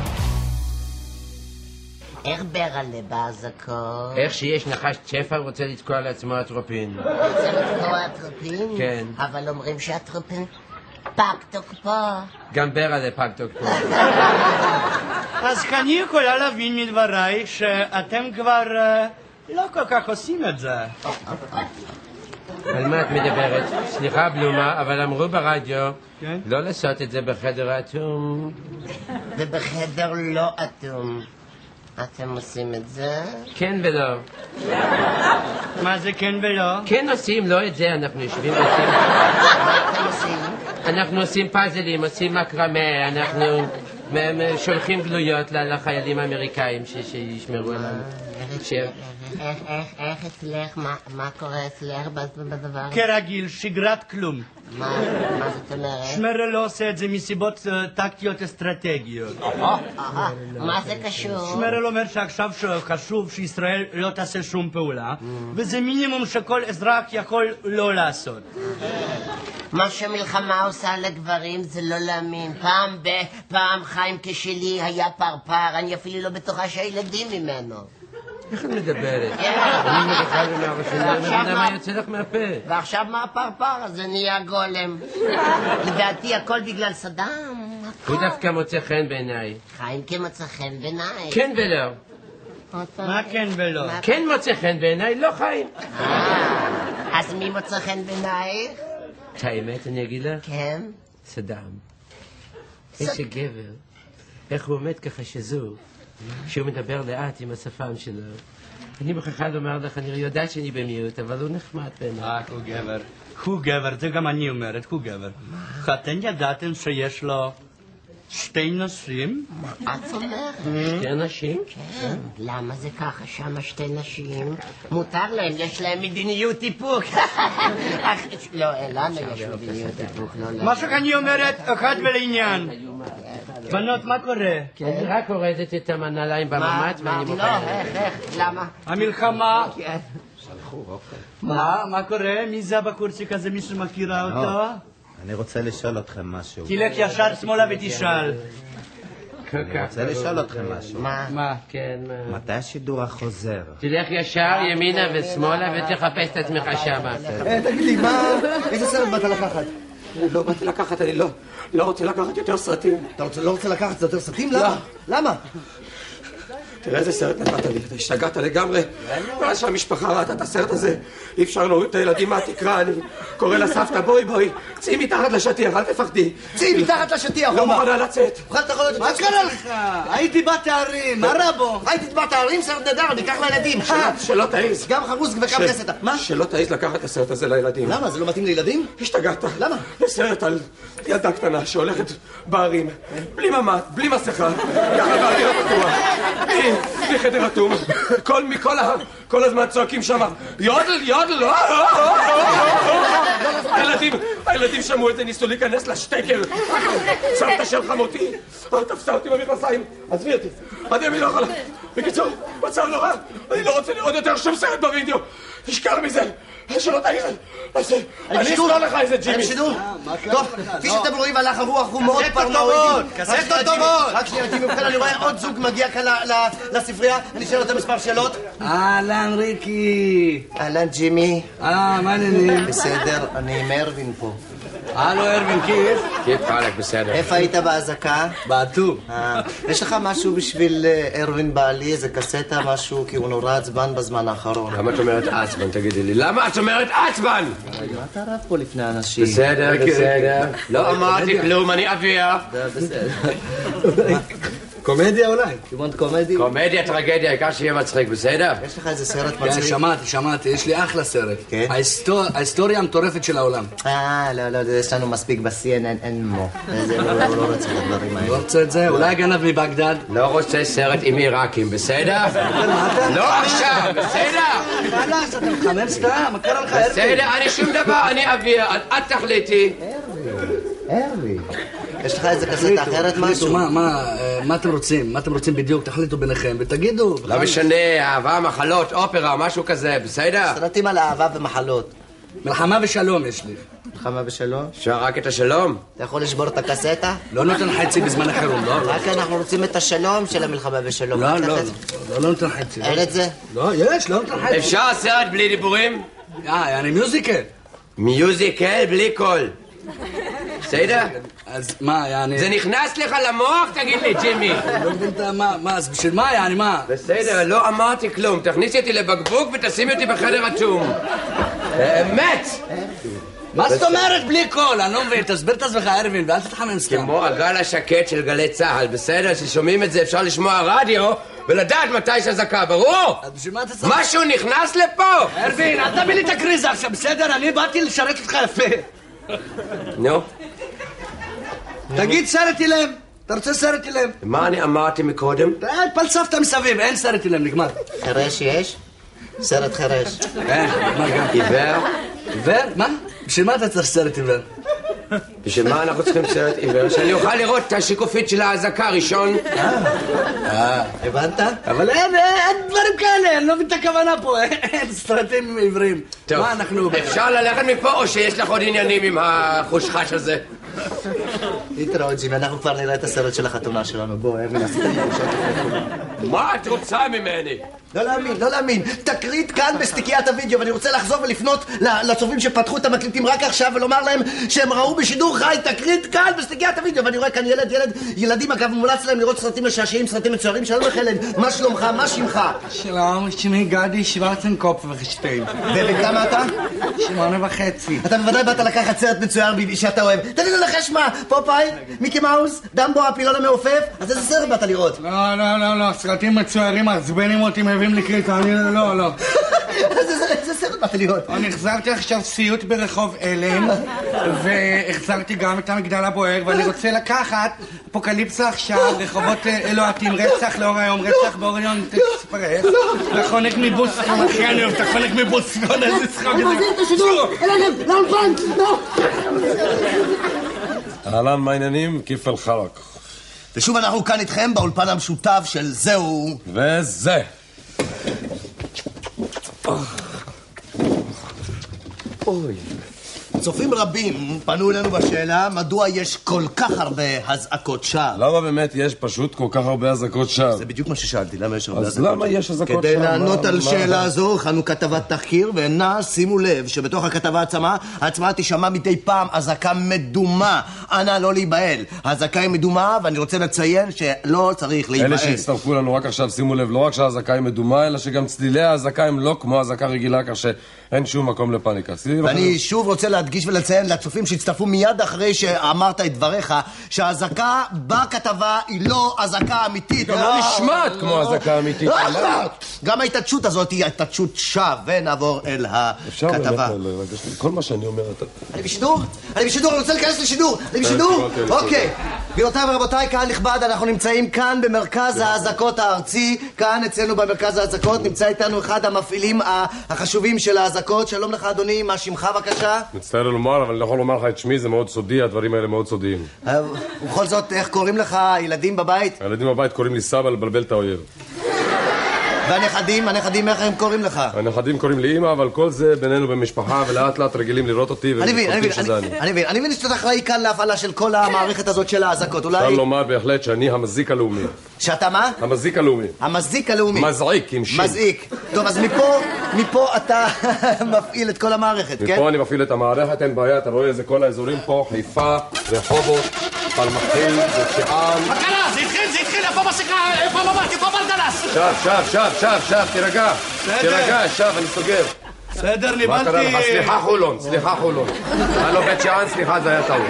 איך ברלה באזעקות? איך שיש נחש צ'פר רוצה לתקוע לעצמו אטרופין. רוצה לתקוע אטרופין? כן. אבל אומרים שהאטרופין פג תוקפו. גם ברלה פג תוקפו. (laughs) אז אני יכולה להבין מדברייך שאתם כבר אה, לא כל כך עושים את זה. על מה את מדברת? סליחה, בלומה, אבל אמרו ברדיו כן? לא לעשות את זה בחדר האטום. ובחדר לא אטום. אתם עושים את זה? כן ולא. מה זה כן ולא? כן עושים, לא את זה, אנחנו יושבים ועושים... מה אתם עושים? אנחנו עושים פאזלים, עושים מקרמה, אנחנו שולחים גלויות לחיילים האמריקאים ש- שישמרו עלינו. ש- איך, אצלך, מה, קורה אצלך בד- בדבר? כרגיל, שגרת כלום. מה, זאת אומרת? שמרל לא עושה את זה מסיבות אה, טקטיות אסטרטגיות. מה זה קשור? שמרל אומר שעכשיו חשוב שישראל לא תעשה שום פעולה, וזה מינימום שכל אזרח יכול לא לעשות. מה שמלחמה עושה לגברים זה לא להאמין. פעם ב... פעם חיים כשלי היה פרפר, אני אפילו לא בטוחה שהילדים ממנו. איך את מדברת? כן. אני בכלל לא מהראשונה, אני לא יודע מה יוצא לך מהפה. ועכשיו מה הפרפר הזה נהיה גולם. (laughs) לדעתי הכל בגלל סדאם. הוא דווקא מוצא חן בעיניי. חיים כמצא חן בעיניי. כן ולא. מה כן ולא? כן מוצא חן בעיניי, לא חיים. אז מי מוצא חן בעינייך? את האמת אני אגיד לך? כן. סדאם. איזה גבר. איך הוא עומד ככה שזור, שהוא מדבר לאט עם השפם שלו. אני מוכרחה לומר לך, אני יודעת שאני במיעוט, אבל הוא נחמד בעיניי. רק הוא גבר. הוא גבר, זה גם אני אומרת, הוא גבר. אתם ידעתם שיש לו שתי נשים? את אומרת? שתי נשים? כן. למה זה ככה? שם שתי נשים? מותר להם, יש להם מדיניות איפוק. (laughs) לא, לנו יש מדיניות איפוק, לא לנו. מה שאני אומרת, אחד ולעניין. בנות, מה קורה? כי אני רק הורדת את הנעליים בממ"ד ואני לא, מוכנה. איך, איך, למה? המלחמה. כן. מה? מה קורה? מי זה הבחורצ'יק הזה? מישהו מכירה אותו? אני רוצה לשאול אתכם משהו. תלך ישר שמאלה ותשאל. אני רוצה לשאול אתכם משהו. מה? מה? כן, מה? מתי השידור החוזר? תלך ישר ימינה ושמאלה ותחפש את עצמך שמה. אה, תגיד לי, מה... איזה סרט באת לקחת? לא באתי לקחת, אני לא, לא רוצה לקחת יותר סרטים. אתה לא רוצה לקחת יותר סרטים? למה? למה? תראה איזה סרט נתת לי, אתה השתגעת לגמרי. מאז שהמשפחה ראתה את הסרט הזה, אי אפשר להוריד את הילדים מהתקרה, אני קורא לסבתא, בואי בואי, צאי מתחת לשטיח, אל תפחדי. צאי מתחת לשטיח, לא. מוכנה לצאת. מה קרה לך? הייתי בתארים, מה רע בו? הייתי בתארים, סרט נהדר, ניקח לילדים. שלא- שלא תעיז. גם חרוז וגם קסטה. מה? שלא תעיז לקחת את הסרט הזה לילדים. למה? זה לא מתאים לילדים? השתגעת. למה? זה סרט על ילדה קטנה שהולכת בערים, בלי ממ"ד, בלי מסכה, ככה באוויר הפתוח, בלי- בלי חדר אטום, כל מכל ה... כל הזמן צועקים שם, יודל, יודל, אה, אה, אה." הילדים, הילדים שמעו את זה, ניסו להיכנס לשטקר. סבתא של חמותי, תפסה אותי במכנסיים, עזבי אותי, עד ימי לא יכולה. בקיצור, מצב נורא, אני לא רוצה לראות יותר שום סרט בווידאו, תשכח מזה, שלא תעיר, אני. אסתור לך איזה אני ג'ימי. בשידור? טוב, כפי שאתם רואים, הלך הרוח הוא מאוד פרנואידי. קסטות טובות. רק שנייה, ג'ימי, ובכן אני רואה עוד זוג מגיע כאן ל- ל- לספרייה, אני שואל אותם מספר שאלות. אהלן ריקי. אהלן ג'ימי. אה, מה העניינים? בסדר, אני עם ארווין פה. הלו ארווין, כיף? כיף חלק, בסדר. איפה היית באזעקה? בעטו. אה, יש לך משהו בשביל אה, ארווין בעלי, איזה קסטה, משהו, כי הוא נורא עצבן בזמן האחרון. למה את אומרת עצבן, תגידי לי? למה את אומרת עצבן? מה אתה רב פה לפני אנשים? בסדר, בסדר. לא אמרתי כלום, אני אביה. בסדר. (laughs) קומדיה אולי. You want קומדי? קומדיה, טרגדיה, העיקר שיהיה מצחיק, בסדר? יש לך איזה סרט כן, מצחיק? שמעתי, שמעתי, יש לי אחלה סרט. כן? ההיסטור- ההיסטוריה המטורפת של העולם. אה, לא, לא, יש לנו מספיק ב-CNN, אין מו. זה לא לא- לא רוצה את הדברים לא האלה. רוצה את זה? אולי הגנב מבגדד? לא רוצה סרט עם עיראקים, בסדר? (laughs) לא עכשיו, בסדר? חלאס, אתה מחמם סתם, מה קרה לך ארווין? בסדר, אני שום דבר, אני אביה, את- תחליטי. ארווין. יש לך איזה קסטה אחרת משהו? מה, מה, אה, מה אתם רוצים? מה אתם רוצים בדיוק? תחליטו ביניכם ותגידו. לא משנה, אהבה, מחלות, אופרה, משהו כזה, בסדר? סרטים על אהבה ומחלות. מלחמה ושלום יש לי. מלחמה בשלום? אפשר רק את השלום? אתה יכול לשבור את הקסטה? לא נותן חצי בזמן החירום, לא? רק אנחנו רוצים את השלום של המלחמה בשלום. לא, לא. לא, לא נותן חצי. אין את זה? לא, יש, לא נותן חצי. אפשר סרט בלי דיבורים? אה, יעני מיוזיקל. מיוזיקל בלי קול. בסדר? אז מה, יעני... זה נכנס לך למוח? תגיד לי, ג'ימי. לא מבין את. מה, מה, אז בשביל מה, יעני, מה? בסדר, לא אמרתי כלום. תכניסי אותי לבקבוק ותשימי אותי בחדר אטום. באמת! מה זאת אומרת בלי קול? אני לא מבין, תסביר את עצמך, ארווין, ואל תתחמם סתם. כמו הגל השקט של גלי צה"ל, בסדר? כששומעים את זה אפשר לשמוע רדיו ולדעת מתי יש אזעקה, ברור? אז בשביל מה אתה צריך... משהו נכנס לפה! ארווין, אל תביא לי את הקריזה עכשיו, בסדר? אני באתי לשרת אותך יפה. נו, תגיד סרט אילם. אתה רוצה סרט אילם? מה אני אמרתי מקודם? פלספת מסביב, אין סרט אילם, נגמר. חירש יש? סרט חירש. אין, נגמר גם. עיוור? עיוור? מה? בשביל מה אתה צריך סרט עיוור? בשביל מה אנחנו צריכים סרט עיוור? שאני אוכל לראות את השיקופית של האזעקה ראשון? אה, הבנת? אבל אין, אין דברים כאלה, אני לא מבין את הכוונה פה, אין סרטים עיוורים. טוב, מה אנחנו... אפשר ללכת מפה או שיש לך עוד עניינים עם החושחש הזה? להתראות, ג'ימי, אנחנו כבר נראה את הסרט של החתונה שלנו. בוא, ארווין, עשית לי בושה. מה את רוצה ממני? לא להאמין, לא להאמין. תקליט כאן בסטיקיית הוידאו, ואני רוצה לחזור ולפנות לצופים שפתחו את המקליטים רק עכשיו ולומר להם שהם ראו בשידור חי תקליט כאן בסטיקיית הוידאו, ואני רואה כאן ילד, ילד, ילדים אגב מומלץ להם לראות סרטים משעשעים, סרטים מצוירים. שלום לך ילד, מה שלומך? מה שמך? שלום, שמי גדי שוורצנקופ וחשטיין. ובכמה אתה? שמונה וחצי. אתה בוודאי באת לקחת סרט מצויר שאתה אוהב. תן לי לנחש מה, פופאי, מיקי מאוס, דמבו הפילון המעופף, אז איזה סרט באת לראות? לא, לא, לא, לא, סרטים מצוירים מעצבנים אותי, מביאים לי קריטה, אני לא, לא. (laughs) איזה סרט באת לראות? אני החזרתי עכשיו סיוט ברחוב אלם, והחזרתי גם את המגדל הבוער, ואני רוצה לקחת אפוקליפסה עכשיו, רחובות אה, אלוהטים, רצח לאור היום, רצח באוריון אקספרס, לחונק מבוסקון, אחי, אני אוהב את החונק מבוסקון, איזה צחוק אני מחזיר את השידור! אלעד, לאולפן! לא! אהלן, מה העניינים? כיף אל חרק. ושוב אנחנו כאן איתכם באולפן המשותף של זהו. וזה. אוי. צופים רבים פנו אלינו בשאלה מדוע יש כל כך הרבה אזעקות שווא. למה באמת יש פשוט כל כך הרבה אזעקות שווא? זה בדיוק מה ששאלתי, למה יש הרבה אז אזעקות למה שווא? יש אזעקות כדי שווא? לענות על שאלה זו, הכנו כתבת תחקיר, והנה, שימו לב, שבתוך הכתבה עצמה, עצמה תישמע מדי פעם אזעקה מדומה. אנא, לא להיבהל. האזעקה היא מדומה, ואני רוצה לציין שלא צריך להיבהל. אלה שהצטרפו לנו רק עכשיו, שימו לב, לא רק שהאזעקה היא מדומה, אלא שגם צלילי האזעקה הם לא כמו אזעקה רגילה, כך שאין שום מקום לפאניקה. ואני שוב רוצה להדגיש ולציין לצופים שהצטרפו מיד אחרי שאמרת את דבריך, שהאזעקה בכתבה היא לא אזעקה אמיתית. גם לא נשמעת כמו אזעקה אמיתית. גם ההתעדשות הזאת היא התעדשות שווא, ונעבור אל אפשר באמת הכתבה. לרגש אותי. כל מה שאני אומר, אתה... אני בשידור? אני בשידור, אני רוצה להיכנס לשידור. אני בשידור? קיבלתי טלפון. אוקיי. גבירותיי ורבותיי, קהל נכבד, אנחנו נמצאים כאן במרכז האזעקות הארצי. כאן אצלנו במרכז האזעקות נמצא איתנו אחד המפעילים החשובים של האזעקות. שלום לך אדוני, מה שמך בבקשה? מצטער לומר, אבל אני לא יכול לומר לך את שמי, זה מאוד סודי, הדברים האלה מאוד סודיים. אה, ובכל זאת, איך קוראים לך הילדים בבית? הילדים בבית קוראים לי סבא לבלבל את האויב. והנכדים, הנכדים, איך הם קוראים לך? הנכדים קוראים לי אימא, אבל כל זה בינינו במשפחה, ולאט לאט רגילים לראות אותי, אני מבין, אני וקולטים מבין, שזה אני- אני. אני מבין, אני מבין שאתה אחראי כאן להפעלה של כל המערכת הזאת של האזעקות, אפשר אולי... לומר בהחלט שאני המזיק הלאומי. שאתה מה? המזיק הלאומי. המזיק הלאומי. מזעיק עם שין. מזעיק. טוב, אז מפה, מפה אתה (laughs) מפעיל את כל המערכת, כן? מפה אני מפעיל את המערכת, אין בעיה, אתה רואה, זה כל האזורים פה, חיפה, רחובות, פלמחים, בית שאן. מה קרה? זה התחיל, איפה מסכה? איפה המבט? איפה הבלגלס? שב, שב, שב, שב, שב, תירגע. תירגע, שב, אני סוגר. בסדר, מה קרה לך? סליחה חולון, סליחה חולון. הלו בית שאן, סליחה, זה היה טעות.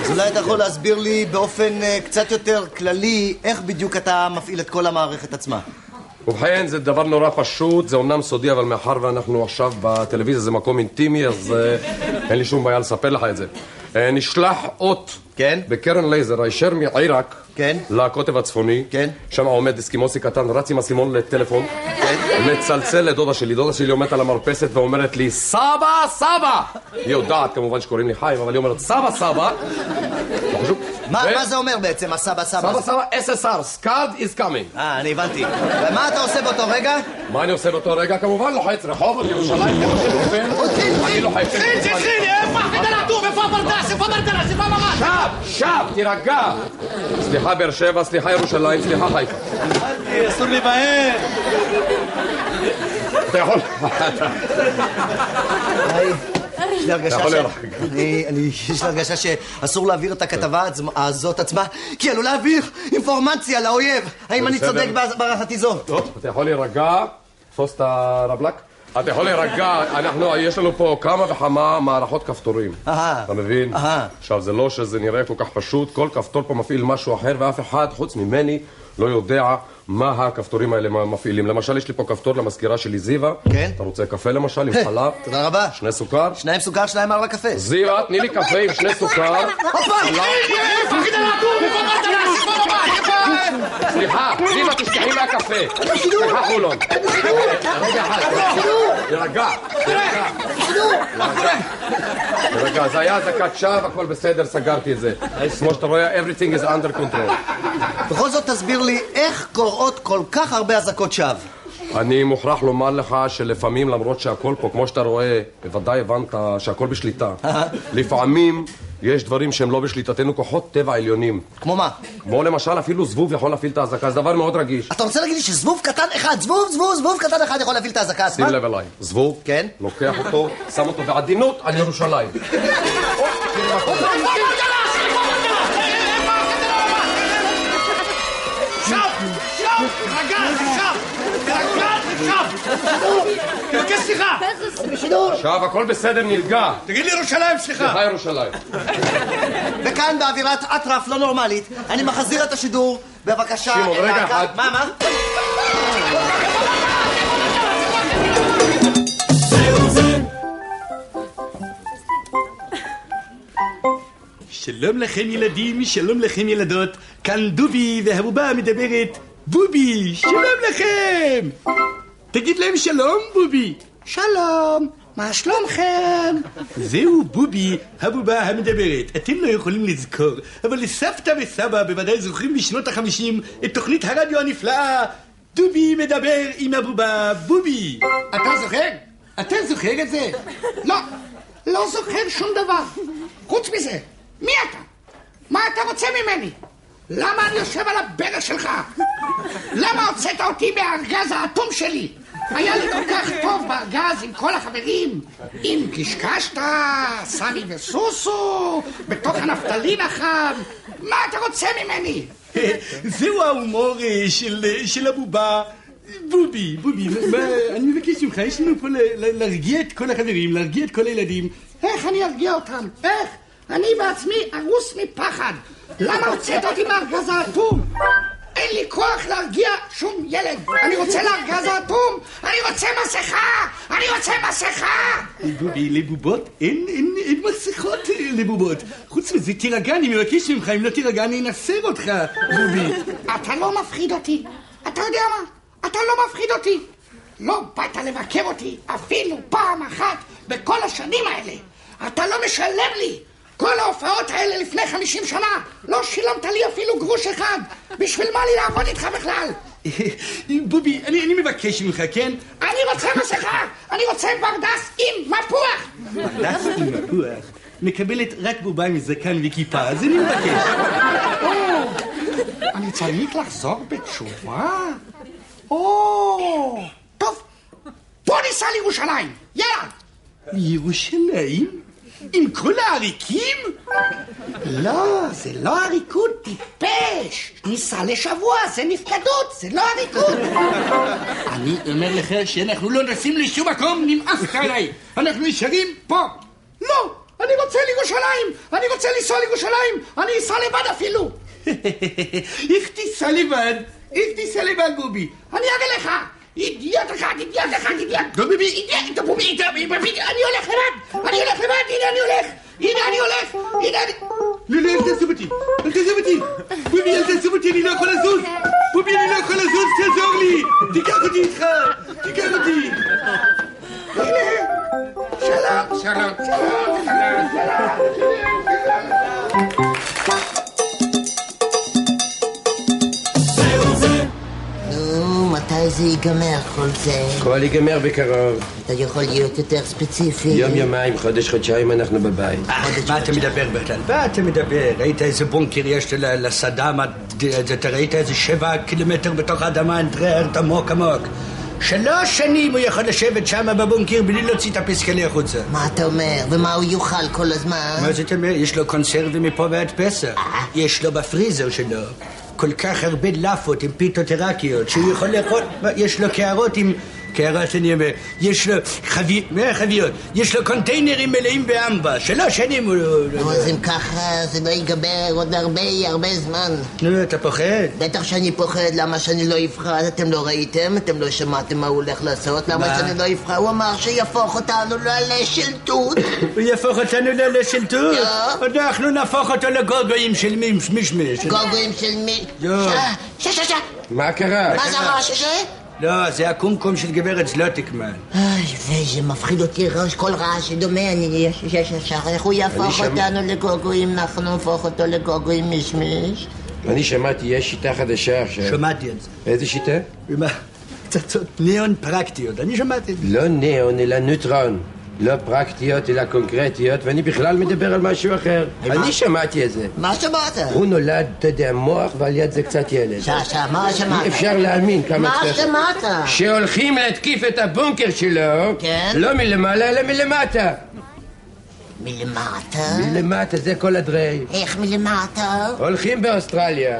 אז אולי אתה יכול להסביר לי באופן אה, קצת יותר כללי, איך בדיוק אתה מפעיל את כל המערכת עצמה. ובכן, זה דבר נורא פשוט, זה אומנם סודי, אבל מאחר ואנחנו עכשיו בטלוויזיה, זה מקום אינטימי, אז אה, אין לי שום בעיה לספר לך את זה. אה, נשלח אות כן? בקרן לייזר הישר מעיראק כן? לקוטב הצפוני. כן? שם עומד אסקימוסי קטן, רץ עם אסימון לטלפון. כן? מצלצל לדודה שלי, דודה שלי עומדת על המרפסת ואומרת לי, סבא, סבא! היא יודעת כמובן שקוראים לי חיים, אבל היא אומרת, סבא, סבא! לא חשוב. מה זה אומר בעצם, הסבא סבא? סבא סבא SSR, SCARD is coming. אה, אני הבנתי. ומה אתה עושה באותו רגע? מה אני עושה באותו רגע? כמובן לוחץ רחובות, ירושלים, כמה שנופל. אני לוחץ. חיג'י, חיג'י, איפה החדר איפה הברדס? איפה הברדס? איפה הממ"ד? שב, שב, תירגע. סליחה באר שבע, סליחה ירושלים, סליחה חיפה. אסור להיבהל. אתה יכול... יש לי הרגשה ש... אני, אני, יש לי הרגשה שאסור להעביר את הכתבה הזאת עצמה, כי עלול להעביר אינפורמציה לאויב. האם אני. צודק בהערכתי זו? טוב, אתה יכול להירגע, תפוס את הרבלק. אתה יכול להירגע, אנחנו, יש לנו פה כמה וכמה מערכות כפתורים. אהה. אתה מבין? אהה. עכשיו, זה לא שזה נראה כל כך פשוט, כל כפתור פה מפעיל משהו אחר, ואף אחד, חוץ ממני, לא יודע מה הכפתורים האלה מפעילים. למשל, יש לי פה כפתור למזכירה שלי, זיווה. כן. אתה רוצה קפה למשל, עם חלב? תודה רבה. שני סוכר? שניים סוכר, שניים ארבע קפה. זיווה, תני לי קפה עם שני סוכר. איפה החדר איפה הברדס? איפה הממ"ד? סליחה, זיווה, תשכחי מהקפה. סליחה, חולון. רגע אחד, תירגע. תירגע, זה היה אזעקת שווא, הכל בסדר, סגרתי את זה. כמו שאתה רואה, everything is under control. בכל זאת תסביר לי איך קורות כל כך הרבה אזעקות שווא. אני מוכרח לומר לך שלפעמים, למרות שהכל פה, כמו שאתה רואה, בוודאי הבנת שהכל בשליטה. (laughs) לפעמים יש דברים שהם לא בשליטתנו, כוחות טבע עליונים. כמו מה? כמו למשל, אפילו זבוב יכול להפעיל את האזעקה, זה דבר מאוד רגיש. אתה רוצה להגיד לי שזבוב קטן אחד, זבוב, זבוב, זבוב קטן אחד יכול להפעיל את האזעקה עצמה? שים לב אליי, זבוב, כן? לוקח אותו, שם אותו בעדינות על ירושלים. (laughs) סליחה. עכשיו הכל בסדר, נרגע. תגיד לי ירושלים, סליחה. סליחה ירושלים. וכאן באווירת אטרף לא נורמלית, אני מחזיר את השידור, בבקשה. שמעון, אל רגע אחד. מה, מה? שלום לכם ילדים, שלום לכם ילדות, כאן דובי והבובה מדברת בובי, שלום לכם! תגיד להם שלום בובי. שלום, מה שלומכם? זהו בובי, הבובה המדברת. אתם לא יכולים לזכור, אבל לסבתא וסבא בוודאי זוכרים בשנות החמישים את תוכנית הרדיו הנפלאה דובי מדבר עם הבובה בובי. אתה זוכר? אתה זוכר את זה? לא, לא זוכר שום דבר. חוץ מזה, מי אתה? מה אתה רוצה ממני? למה אני יושב על הברך שלך? למה הוצאת אותי מהארגז האטום שלי? היה לי כל כך טוב בארגז עם כל החברים. עם קשקשת, סמי וסוסו, בתוך הנפטלין החם. מה אתה רוצה ממני? זהו ההומור אה, של, אה, של הבובה. בובי, בובי, אני מבקש ממך, יש לנו פה להרגיע את כל החברים, להרגיע את כל הילדים. איך אני ארגיע אותם? איך? אני בעצמי ארוס מפחד. למה הוצאת אותי מהארגז האטום? אין לי כוח להרגיע שום ילד. אני רוצה לארגז האטום! אני רוצה מסכה! אני רוצה מסכה! לבובות אין, אין, אין מסכות אה, לבובות. חוץ מזה, תירגע, אני מבקש ממך, אם לא תירגע, אני אנסר אותך, בובי. אתה לא מפחיד אותי. אתה יודע מה? אתה לא מפחיד אותי. לא באת לבקר אותי אפילו פעם אחת בכל השנים האלה. אתה לא משלם לי. כל ההופעות האלה לפני 50 שנה, לא שילמת לי אפילו גרוש אחד. בשביל מה לי לעבוד איתך בכלל? (laughs) בובי, אני, אני מבקש ממך, כן? אני רוצה מסכה! אני רוצה ברדס עם מפוח! ברדס עם מפוח. מקבלת רק בובה עם זקן וכיפה, אז אני מבקש. אני צריך לחזור בתשובה? או, טוב, בוא ניסע לירושלים, יאללה! לירושלים? עם כל העריקים? לא, זה לא עריקות, טיפש! ניסע לשבוע, זה נפקדות, זה לא עריקות! אני אומר לך שאנחנו לא נסעים לשום מקום, נמאסת עליי. אנחנו נשארים פה. לא, אני רוצה לירושלים! אני רוצה לנסוע לירושלים! אני אסע לבד אפילו! (laughs) איך תיסע לבד? איך תיסע לבד, בובי? אני אראה לך! אידיוט אחד, אידיוט אחד, אידיוט! לא, ביבי, אידיוט, בובי, אידיוט, אני הולך לבד! אני הולך לבד, הנה אני הולך! הנה אני הולך! הנה אני... לא, לא, אל תעזוב אותי! אל תעזוב אותי! בובי, אל תעזוב אותי, אני לא יכול לזוז! בובי, אני לא יכול לזוז, תעזור לי! תיקח אותי איתך! תיקח אותי! הנה! שלום! שלום, שלום, שלום, שלום. זה ייגמר כל זה? הכל ייגמר בקרוב. אתה יכול להיות יותר ספציפי? יום, יומיים, חודש, חודשיים אנחנו בבית. אה, מה אתה מדבר בכלל? מה אתה מדבר? ראית איזה בונקר יש לסדאם? אתה ראית איזה שבע קילומטר בתוך האדמה, אנטרנט עמוק עמוק. שלוש שנים הוא יכול לשבת שם בבונקר בלי להוציא את הפסקלי החוצה. מה אתה אומר? ומה הוא יאכל כל הזמן? מה זאת אומרת? יש לו קונסרבי מפה ועד פסח. יש לו בפריזר שלו כל כך הרבה לאפות עם פיתות עיראקיות שהוא יכול לאכול... יש לו קערות עם... אני אומר, יש לו חבי... מה חביות? יש לו קונטיינרים מלאים באמבה. שלוש שנים הוא... נו, אז אם ככה זה לא ייגמר עוד הרבה הרבה זמן. נו, אתה פוחד? בטח שאני פוחד, למה שאני לא אבחר? אתם לא ראיתם? אתם לא שמעתם מה הוא הולך לעשות? למה מה? שאני לא אבחר? הוא אמר שיהפוך אותנו לעלי שלטות. (laughs) הוא יהפוך אותנו לשלטון? אנחנו נהפוך אותו לגוגויים של מיש- מישמיש. גוגויים של מי? יו. ש... ש... ש... מה קרה? מה זה הרעש הזה? לא, זה הקומקום של גברת זלוטיקמן. אוי, וזה מפחיד אותי ראש, כל רעש שדומה, אני יש יש ישר, איך הוא יהפוך אותנו לגוגויים, אנחנו נהפוך אותו לגוגויים מישמיש? אני שמעתי, יש שיטה חדשה עכשיו. שמעתי את זה. איזה שיטה? מה? פצצות ניאון פרקטיות, אני שמעתי את זה. לא ניאון, אלא נוטרון. לא פרקטיות, אלא קונקרטיות, ואני בכלל מדבר על משהו אחר. אני שמעתי את זה. מה שמעת? הוא נולד, אתה יודע, מוח, ועל יד זה קצת ילד. שעה, מה שמעת? אי אפשר להאמין כמה מה צריך. שמעת? שהולכים להתקיף את הבונקר שלו, כן? לא מלמעלה, אלא מלמטה. מלמטה? מלמטה, זה כל הדרי. איך מלמטה? הולכים באוסטרליה,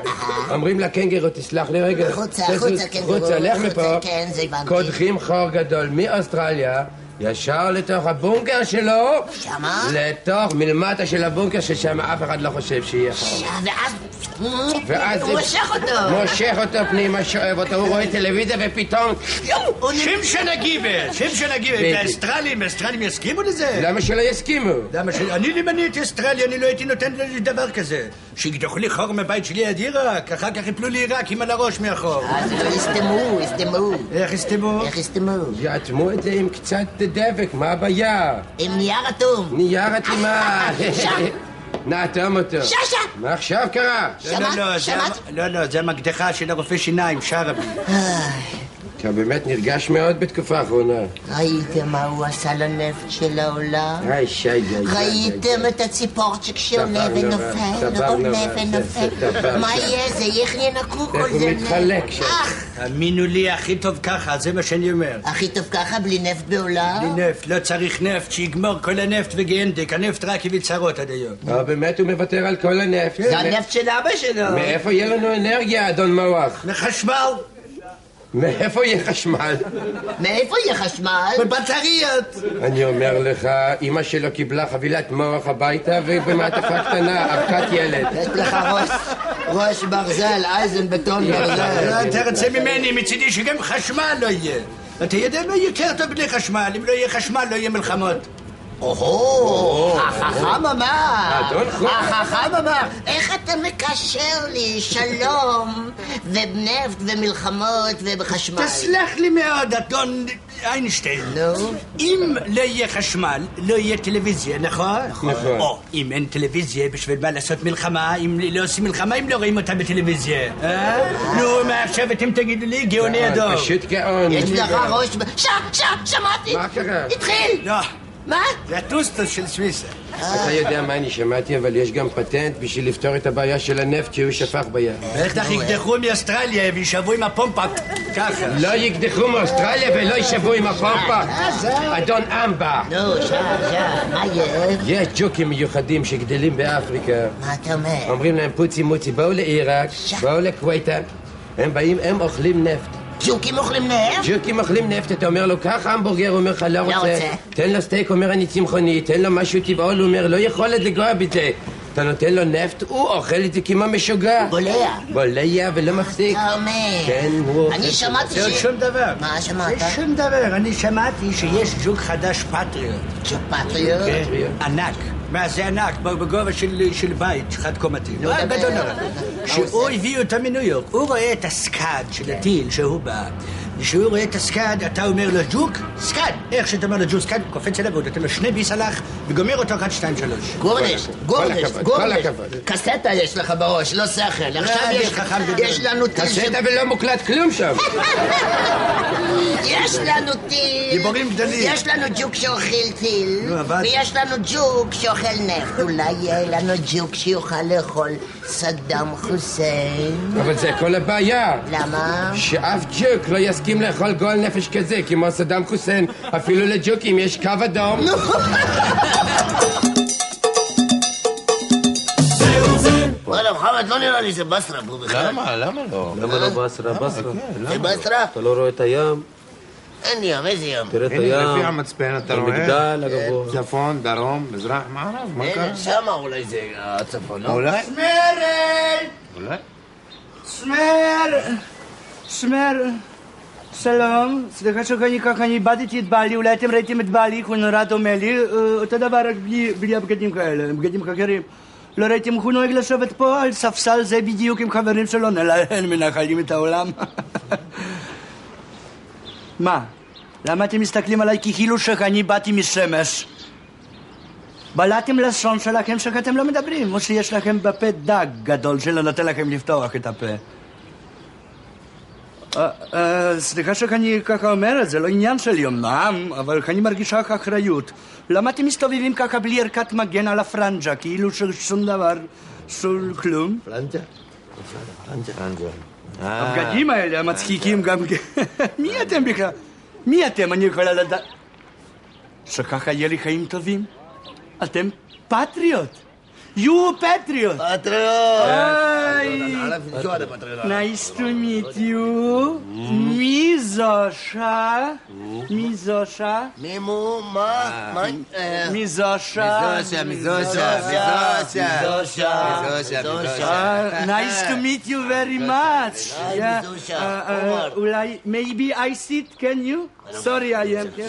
אומרים לקנגרו, תסלח לי רגע. החוצה, תזוז, החוצה, קנגורו, החוצה, לך מפה. כן, זה הבנתי. קודחים חור גדול מאוסטרליה, ישר לתוך הבונקר שלו. שמה? לתוך מלמטה של הבונקר, ששם אף אחד לא חושב שיהיה חור. ואז... ואז הוא מושך אותו. מושך אותו פנימה, שואב אותו, הוא רואה טלוויזיה ופתאום... שמשון הגיבר, שמשון הגיבר. בדיוק. האסטרלים, האסטרלים יסכימו לזה? למה שלא יסכימו? למה ש... אני אם אני הייתי אסטרלי, אני לא הייתי נותן לזה דבר כזה. שיגדחו לי חור מבית שלי עד עיראק, אחר כך יפלו לי עיראקים על הראש מאחור. אז לא יסתמו, יסתמו. איך יסתמו? איך יסתמו? יאטמו את זה עם קצת דבק, מה הבעיה? עם נייר אטום. נייר אטימה. שם. נאטום אותו. ששה. מה עכשיו קרה? לא, לא, לא, המ- לא, לא, זה המקדחה של הרופא שיניים, שרבי. אתה באמת נרגש מאוד בתקופה האחרונה. ראיתם מה הוא עשה לנפט של העולם? היי, שי, די, די, די. ראיתם את הציפורצ'יק שעולה דבר נורא, ונופל, דבר עולה ונופל? זה מה יהיה? זה איך כל הוא זה מתחלק שם. האמינו לי, הכי טוב ככה, זה מה שאני אומר. הכי טוב ככה, בלי נפט בעולם? בלי נפט, לא צריך נפט, שיגמור כל הנפט וגיינדק, הנפט רק הביא צרות עד היום. אבל באמת הוא מוותר על כל הנפט. זה הנפט של אבא שלו. מאיפה יהיה לנו אנרגיה, אדון מוח? מחשמל. מאיפה יהיה חשמל? מאיפה יהיה חשמל? בבטריות. אני אומר לך, אמא שלו קיבלה חבילת מוח הביתה ובמעטפה קטנה, אבקת ילד. יש לך ראש, ראש ברזל, אייזן בטון ברזל. לא, אתה רוצה ממני, מצידי שגם חשמל לא יהיה. אתה יודע מה יותר טוב בלי חשמל, אם לא יהיה חשמל לא יהיה מלחמות. או, החכם אמר. החכם אמר, איך אתה מקשר לי שלום ונפט ומלחמות וחשמל? תסלח לי מאוד, אדון איינשטיין. אם לא יהיה חשמל, לא יהיה טלוויזיה, נכון? נכון. או, אם אין טלוויזיה, בשביל מה לעשות מלחמה? אם לא עושים מלחמה, אם לא רואים אותה בטלוויזיה. אה? נו, מה עכשיו אתם תגידו לי, גאוני הדור. פשוט גאון. יש לך ראש... ש... ש... שמעתי! מה קרה? התחיל! מה? זה הטוסטוס של סוויסה. אתה יודע מה אני שמעתי, אבל יש גם פטנט בשביל לפתור את הבעיה של הנפט שהוא שפך בים. בטח יקדחו מאוסטרליה וישאבו עם הפומפה ככה. לא יקדחו מאוסטרליה ולא יישבו עם הפומפה. אדון אמבה. נו, שם, שם, מה יש? יש ג'וקים מיוחדים שגדלים באפריקה. מה אתה אומר? אומרים להם פוצי מוצי, בואו לעיראק, בואו לכוויתה. הם באים, הם אוכלים נפט. ג'וקים אוכלים נפט? ג'וקים אוכלים נפט, אתה אומר לו, קח המבורגר, הוא אומר לך, לא רוצה. רוצה. תן לו סטייק, אומר, אני צמחוני. תן לו משהו טבעול, הוא אומר, לא יכול עוד לגוע בזה. אתה נותן לו נפט, הוא אוכל את זה כמו משוגע. בולע. בולע ולא מפסיק. אתה אומר. כן, הוא אוכל. אני שמעתי זה עוד שום דבר. מה שמעת? זה שום דבר. אני שמעתי שיש ג'וק חדש פטריוט. ג'וק פטריוט? כן, ענק. מה זה ענק? בגובה של של בית, חד קומתי. אה, דבר. גדול נורא. מה הוא שהוא עושה? הביא אותו מניו יורק. הוא רואה את הסקאד של הטיל שהוא בא, כשהוא רואה את הסקאד, אתה אומר לו ג'וק? סקאד! איך שאתה אומר לו ג'וק סקאד, הוא קופץ אליו ועוד נותן לו שני ביס הלך, וגומר אותו אחת, שתיים, שלוש. גורדש, גורדש, כל גורדש. הכבוד. קסטה יש לך בראש, לא שכל. עכשיו אני יש- חכם גדול. יש לנו טיל ש... קסטה ולא מוקלט כלום שם. יש לנו טיל. גיבורים גדולים. יש לנו ג'וק שאוכל טיל. ויש לנו ג'וק שאוכל נפט. אולי יהיה לנו ג'וק שיוכל לאכול סדאם חוסיין. אבל זה כל הבעיה. למה? שאף ג'וק לא יסכים לאכול גועל נפש כזה, כמו סדאם חוסיין. אפילו לג'וקים יש קו אדום. וואלה, מוחמד, לא נראה לי זה בסרה פה בכלל. למה? למה לא? למה לא בסרה? בסרה. זה בסרה? אתה לא רואה את הים? אין ים, איזה ים? תראה את הים. לפי המצפן אתה רואה? המגדל הגבוה. צפון, דרום, מזרח, מערב, מה קרה? שמה אולי זה הצפון, לא? אולי? שמרל! אולי? שמר! שמר! שלום, סליחה שאני ככה, אני איבדתי את בעלי, אולי אתם ראיתם את בעלי, הוא נורא דומה לי, אה, אותו דבר רק בלי, בלי הבגדים כאלה, בגדים אחרים. לא ראיתם, הוא נוהג לשבת פה על ספסל זה בדיוק עם חברים שלו, נלהל מנחלים את העולם. (laughs) מה? למה אתם מסתכלים עליי כאילו שאני באתי משמש? בלעתם לשון שלכם שאתם לא מדברים, או שיש לכם בפה דג גדול שלא נותן לכם לפתוח את הפה. אה, אה, סליחה שאני ככה אומר את זה, לא עניין שלי אמנם, אבל אני מרגישה אחריות. למה אתם מסתובבים ככה בלי ערכת מגן על הפרנג'ה, כאילו ששום דבר, שום כלום? פלנג'ה? פלנג'ה. הבגדים האלה המצחיקים גם כן. (laughs) מי אתם בכלל? מי אתם? אני יכולה לדעת... שככה יהיה לי חיים טובים? אתם פטריוט. You patriot. פטריוט. היי. Giovane patriota. Nice to meet you. מי זושה? מי זושה? מי מו? מה? מה? אה, מי זושה? מזושה, מזושה, מזושה. מזושה. מזושה. Uh, nice to meet you very much. היי, Yeah. מזושה. Uh, uh, עומר. אולי, maybe I sit, can you? Sorry, I am, כן?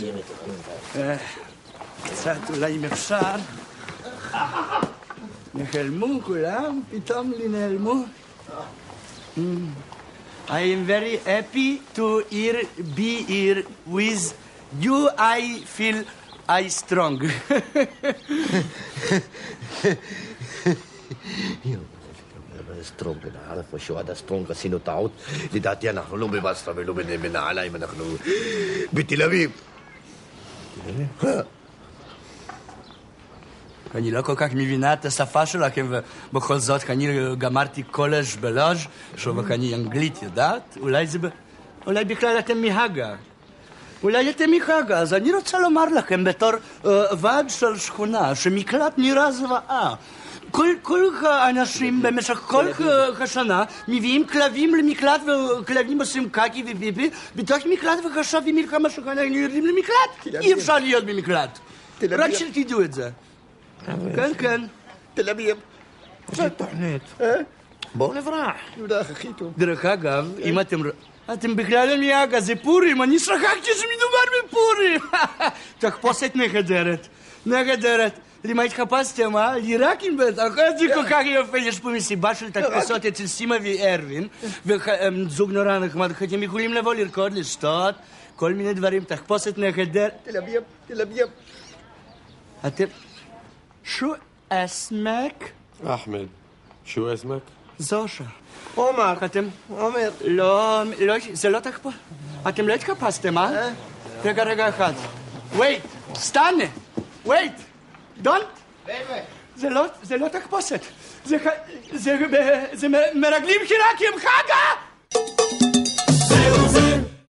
אה, קצת, אולי אם אפשר. נעלמו כולם? פתאום לי נעלמו? Mm. I am very happy to here, be here with you. I feel I strong. strong, ערף משהו עד ה strong עשינו טעות. לדעתי אנחנו לא בבסרה ולא בנ- בנעליים, אנחנו בתל אביב. אני לא כל כך מבינה את השפה שלכם, ובכל זאת אני גמרתי קולג' בלאז' שוב אני אנגלית יודעת? אולי זה... אולי בכלל אתם מהגה. אולי אתם מהגה, אז אני רוצה לומר לכם בתור אה, ועד של שכונה, שמקלט נראה זוועה. כל, כל האנשים במשך כל השנה מביאים כלבים למקלט וכלבים עושים קקי ופיפי בתוך מקלט ועכשיו עם מלחמה שכונה היינו יורדים למקלט אי אפשר להיות במקלט רק שתדעו את זה כן, כן. תל אביב. זה תוכנית. בואו נברח. יודח הכי טוב. דרך אגב, אם אתם... אתם בכלל מיאגה, זה פורים, אני שכחתי שמדובר בפורים. (laughs) תחפושת נהדרת, נהדרת. למה התחפשתם, אה? לירקים בטח, זה כל כך יפה, יש פה מסיבה של תחפושות אצל סימה וארווין, וזוג נורא נחמד, אתם יכולים לבוא לרקוד, לשתות, כל מיני דברים, תחפושת נהדרת. תל אביב, תל אביב. אתם... שו אסמק? אחמד, שו אסמק? זושה. עומר. אתם... עומר. לא, לא, זה לא תחפוש. אתם לא התחפשתם, אה? רגע, רגע אחד. וייט, סטנה. וייט. דונט. זה לא, זה לא תחפושת. זה, זה, זה מ- מרגלים חיראקים, חגה!